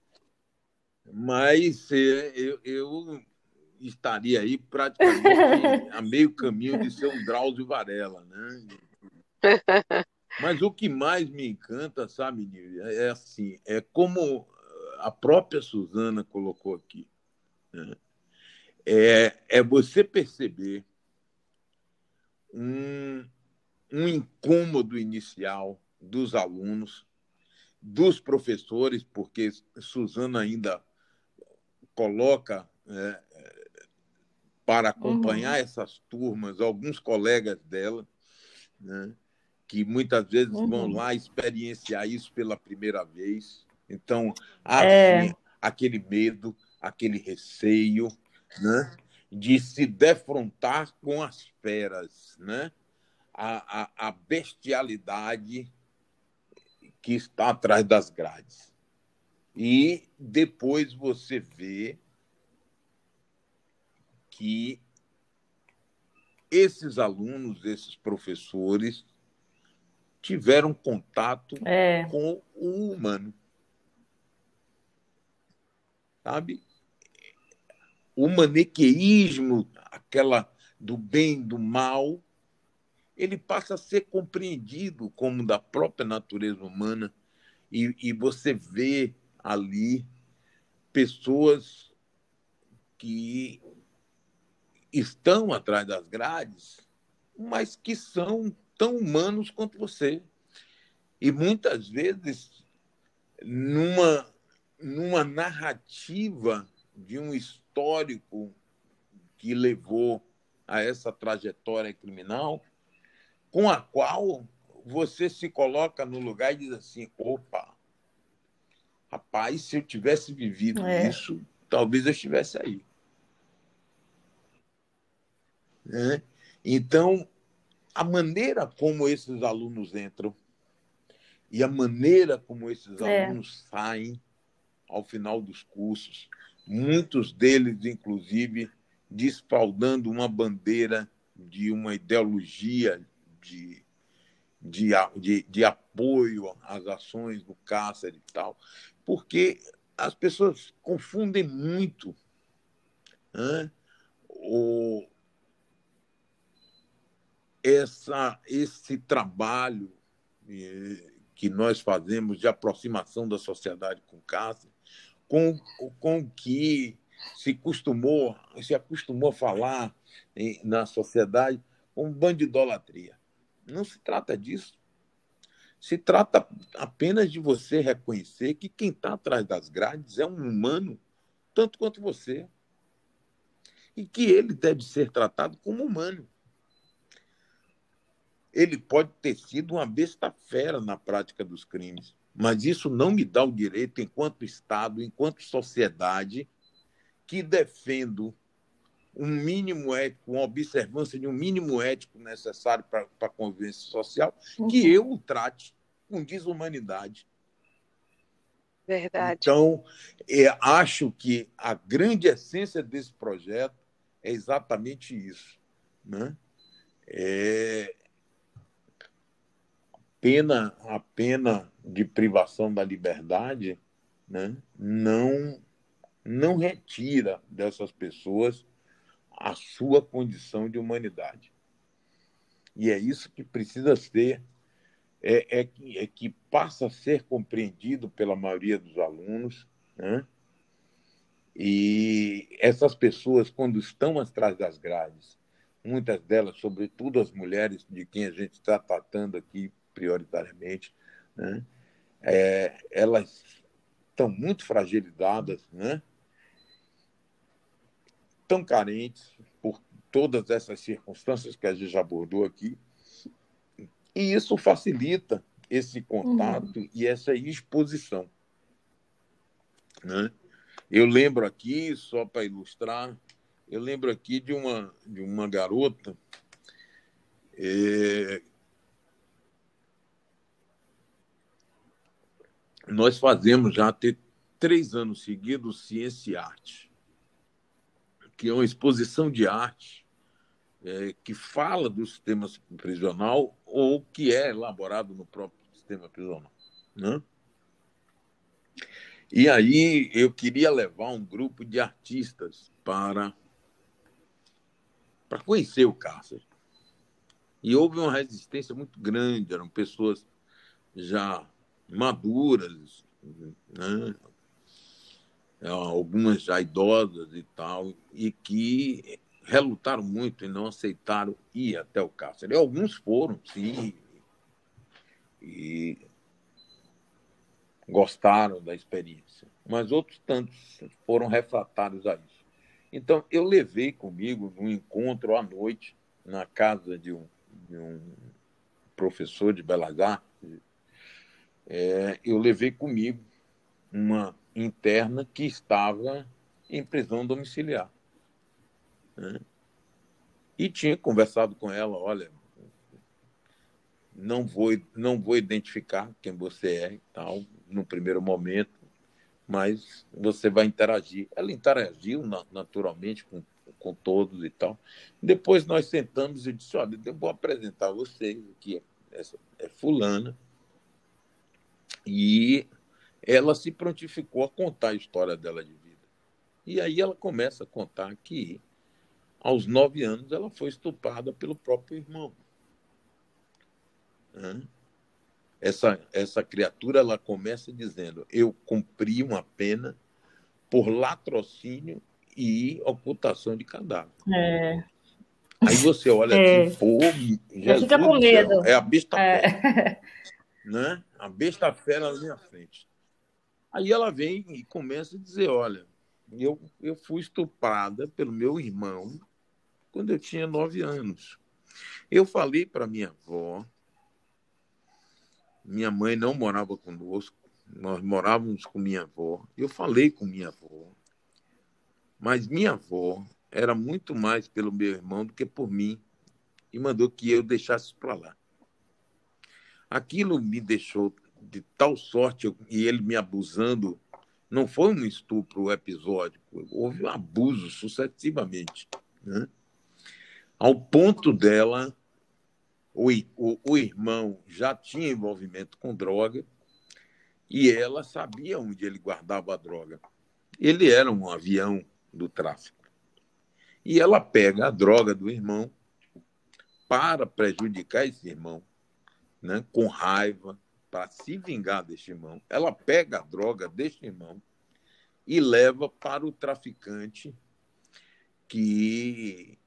Mas é, eu, eu estaria aí praticamente a meio caminho de ser um Drauzio Varela, né? Mas o que mais me encanta, sabe, Nívia, é assim, é como a própria Suzana colocou aqui. Né? É, é você perceber um, um incômodo inicial dos alunos, dos professores, porque Suzana ainda coloca é, para acompanhar uhum. essas turmas alguns colegas dela, né, que muitas vezes uhum. vão lá experienciar isso pela primeira vez. Então, há é... assim, aquele medo, aquele receio, né? de se defrontar com as feras, né? a, a, a bestialidade que está atrás das grades. E depois você vê que esses alunos, esses professores, tiveram contato é. com o humano. Sabe? o maniqueísmo, aquela do bem, do mal, ele passa a ser compreendido como da própria natureza humana e, e você vê ali pessoas que estão atrás das grades, mas que são tão humanos quanto você. E muitas vezes, numa, numa narrativa de um histórico que levou a essa trajetória criminal, com a qual você se coloca no lugar e diz assim: opa, rapaz, se eu tivesse vivido é. isso, talvez eu estivesse aí. Né? Então, a maneira como esses alunos entram e a maneira como esses é. alunos saem ao final dos cursos, muitos deles, inclusive, desfaldando uma bandeira de uma ideologia de, de, de, de apoio às ações do cárcere e tal, porque as pessoas confundem muito né, o, essa, esse trabalho eh, que nós fazemos de aproximação da sociedade com o cárcere com, com que se costumou, se acostumou a falar em, na sociedade como bandidolatria. Não se trata disso. Se trata apenas de você reconhecer que quem está atrás das grades é um humano, tanto quanto você. E que ele deve ser tratado como humano. Ele pode ter sido uma besta fera na prática dos crimes. Mas isso não me dá o direito, enquanto Estado, enquanto sociedade, que defendo um mínimo ético, uma observância de um mínimo ético necessário para a convivência social, uhum. que eu o trate com desumanidade. Verdade. Então, é, acho que a grande essência desse projeto é exatamente isso. Né? É, pena, a pena de privação da liberdade né, não, não retira dessas pessoas a sua condição de humanidade. E é isso que precisa ser, é, é, que, é que passa a ser compreendido pela maioria dos alunos. Né? E essas pessoas, quando estão atrás das grades, muitas delas, sobretudo as mulheres de quem a gente está tratando aqui prioritariamente, né? É, elas estão muito fragilizadas, né? tão carentes por todas essas circunstâncias que a gente já abordou aqui. E isso facilita esse contato uhum. e essa exposição. Né? Eu lembro aqui, só para ilustrar, eu lembro aqui de uma, de uma garota é, nós fazemos já ter três anos seguidos Ciência e Arte, que é uma exposição de arte é, que fala do sistema prisional ou que é elaborado no próprio sistema prisional. Né? E aí eu queria levar um grupo de artistas para, para conhecer o cárcere. E houve uma resistência muito grande, eram pessoas já maduras, né? algumas já idosas e tal, e que relutaram muito e não aceitaram ir até o cárcere. Alguns foram, sim, e gostaram da experiência, mas outros tantos foram refratários a isso. Então, eu levei comigo num encontro à noite na casa de um, de um professor de Belas Artes, é, eu levei comigo uma interna que estava em prisão domiciliar. Né? E tinha conversado com ela, olha, não vou, não vou identificar quem você é tal, no primeiro momento, mas você vai interagir. Ela interagiu naturalmente com, com todos e tal. Depois nós sentamos e disse, olha, eu vou apresentar vocês aqui, essa é fulana, e ela se prontificou a contar a história dela de vida. E aí ela começa a contar que, aos nove anos, ela foi estuprada pelo próprio irmão. Essa, essa criatura ela começa dizendo: Eu cumpri uma pena por latrocínio e ocultação de cadáver. É. Aí você olha é. assim, pô, Jesus fica com medo. é a besta é. né? A besta fera na minha frente. Aí ela vem e começa a dizer: Olha, eu, eu fui estuprada pelo meu irmão quando eu tinha nove anos. Eu falei para minha avó, minha mãe não morava conosco, nós morávamos com minha avó. Eu falei com minha avó, mas minha avó era muito mais pelo meu irmão do que por mim e mandou que eu deixasse para lá. Aquilo me deixou de tal sorte e ele me abusando. Não foi um estupro episódico, houve um abuso sucessivamente. Né? Ao ponto dela, o, o, o irmão já tinha envolvimento com droga e ela sabia onde ele guardava a droga. Ele era um avião do tráfico. E ela pega a droga do irmão para prejudicar esse irmão, né, com raiva, para se vingar deste irmão, ela pega a droga deste irmão e leva para o traficante que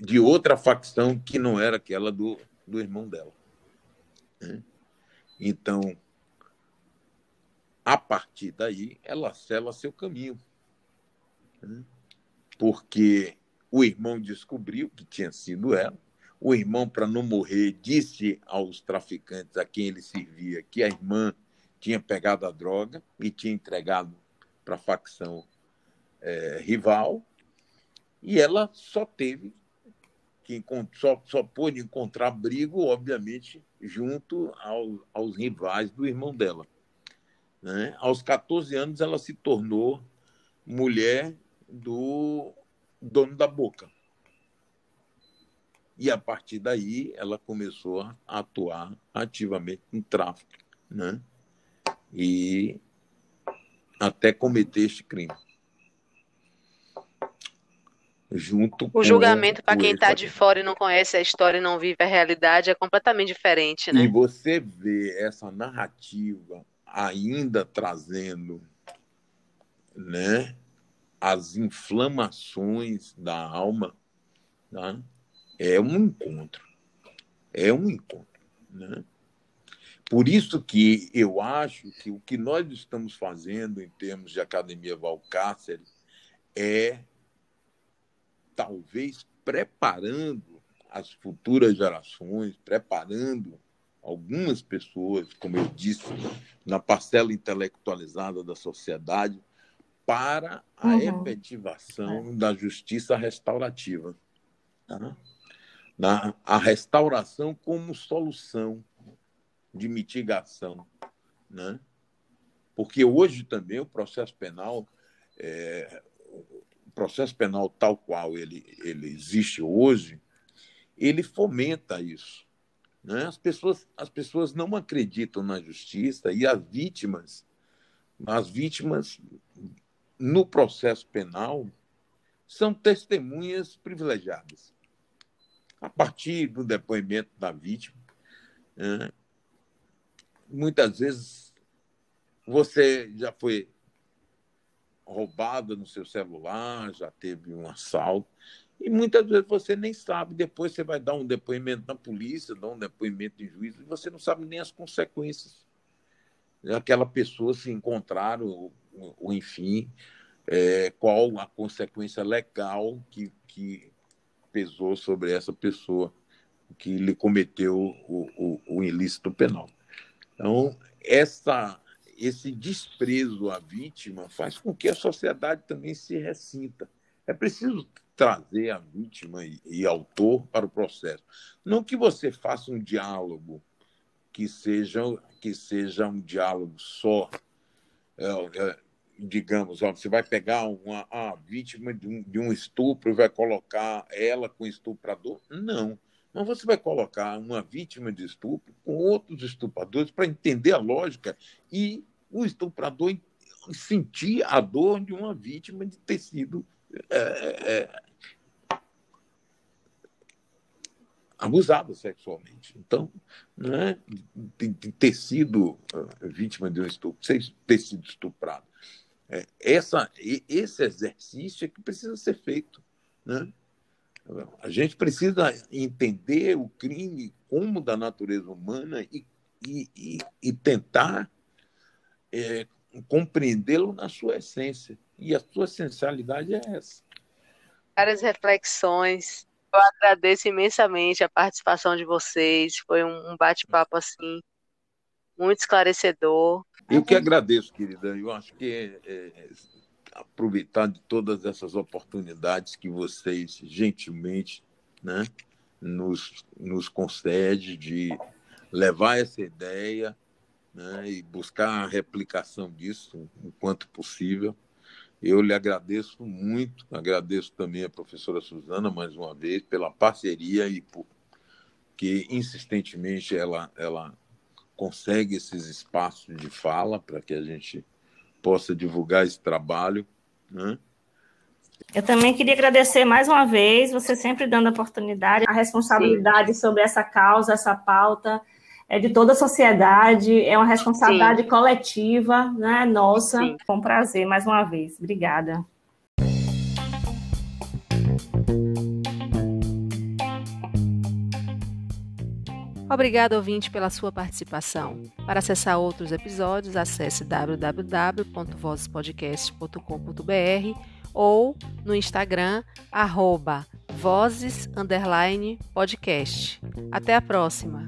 de outra facção que não era aquela do, do irmão dela. Né? Então, a partir daí, ela sela seu caminho. Né? Porque o irmão descobriu que tinha sido ela, o irmão, para não morrer, disse aos traficantes a quem ele servia que a irmã tinha pegado a droga e tinha entregado para a facção é, rival. E ela só teve que só, só pôde encontrar abrigo, obviamente, junto ao, aos rivais do irmão dela. Né? Aos 14 anos, ela se tornou mulher do dono da boca. E a partir daí ela começou a atuar ativamente no tráfico, né? E até cometer este crime. Junto o julgamento para quem está de fora e não conhece a história e não vive a realidade é completamente diferente, né? E você vê essa narrativa ainda trazendo, né, as inflamações da alma, né? É um encontro. É um encontro. Né? Por isso que eu acho que o que nós estamos fazendo em termos de Academia Valcácer é talvez preparando as futuras gerações, preparando algumas pessoas, como eu disse, na parcela intelectualizada da sociedade, para a uhum. efetivação é. da justiça restaurativa. Tá? Na a restauração como solução de mitigação, né? Porque hoje também o processo penal, é, o processo penal tal qual ele, ele existe hoje, ele fomenta isso. Né? As, pessoas, as pessoas não acreditam na justiça e as vítimas, as vítimas no processo penal são testemunhas privilegiadas a partir do depoimento da vítima. Né? Muitas vezes você já foi roubada no seu celular, já teve um assalto. E muitas vezes você nem sabe. Depois você vai dar um depoimento na polícia, dar um depoimento em juízo, e você não sabe nem as consequências. Aquela pessoa se encontrar, ou, ou enfim, é, qual a consequência legal que, que pesou sobre essa pessoa que lhe cometeu o, o, o ilícito penal. Então, essa, esse desprezo à vítima faz com que a sociedade também se ressinta. É preciso trazer a vítima e, e autor para o processo. Não que você faça um diálogo que seja, que seja um diálogo só, é, é, digamos, ó, você vai pegar uma a vítima de um, de um estupro e vai colocar ela com estuprador? Não. Mas você vai colocar uma vítima de estupro com outros estupradores para entender a lógica e o estuprador sentir a dor de uma vítima de ter sido é, é, abusada sexualmente. Então, né, de, de ter sido uh, vítima de um estupro, ter sido estuprado. É, essa, esse exercício é que precisa ser feito. Né? A gente precisa entender o crime como da natureza humana e, e, e, e tentar é, compreendê-lo na sua essência. E a sua essencialidade é essa. Várias reflexões. Eu agradeço imensamente a participação de vocês. Foi um bate-papo assim muito esclarecedor. Eu que agradeço, querida. Eu acho que é, é, aproveitar de todas essas oportunidades que vocês gentilmente né, nos, nos concede de levar essa ideia né, e buscar a replicação disso o quanto possível. Eu lhe agradeço muito, agradeço também a professora Suzana mais uma vez pela parceria e por que insistentemente ela, ela consegue esses espaços de fala para que a gente possa divulgar esse trabalho. Né? Eu também queria agradecer mais uma vez, você sempre dando a oportunidade, a responsabilidade Sim. sobre essa causa, essa pauta, é de toda a sociedade, é uma responsabilidade Sim. coletiva, né, nossa. Sim. Foi um prazer mais uma vez. Obrigada. Obrigado, ouvinte, pela sua participação. Para acessar outros episódios, acesse www.vozespodcast.com.br ou no Instagram, arroba. Até a próxima!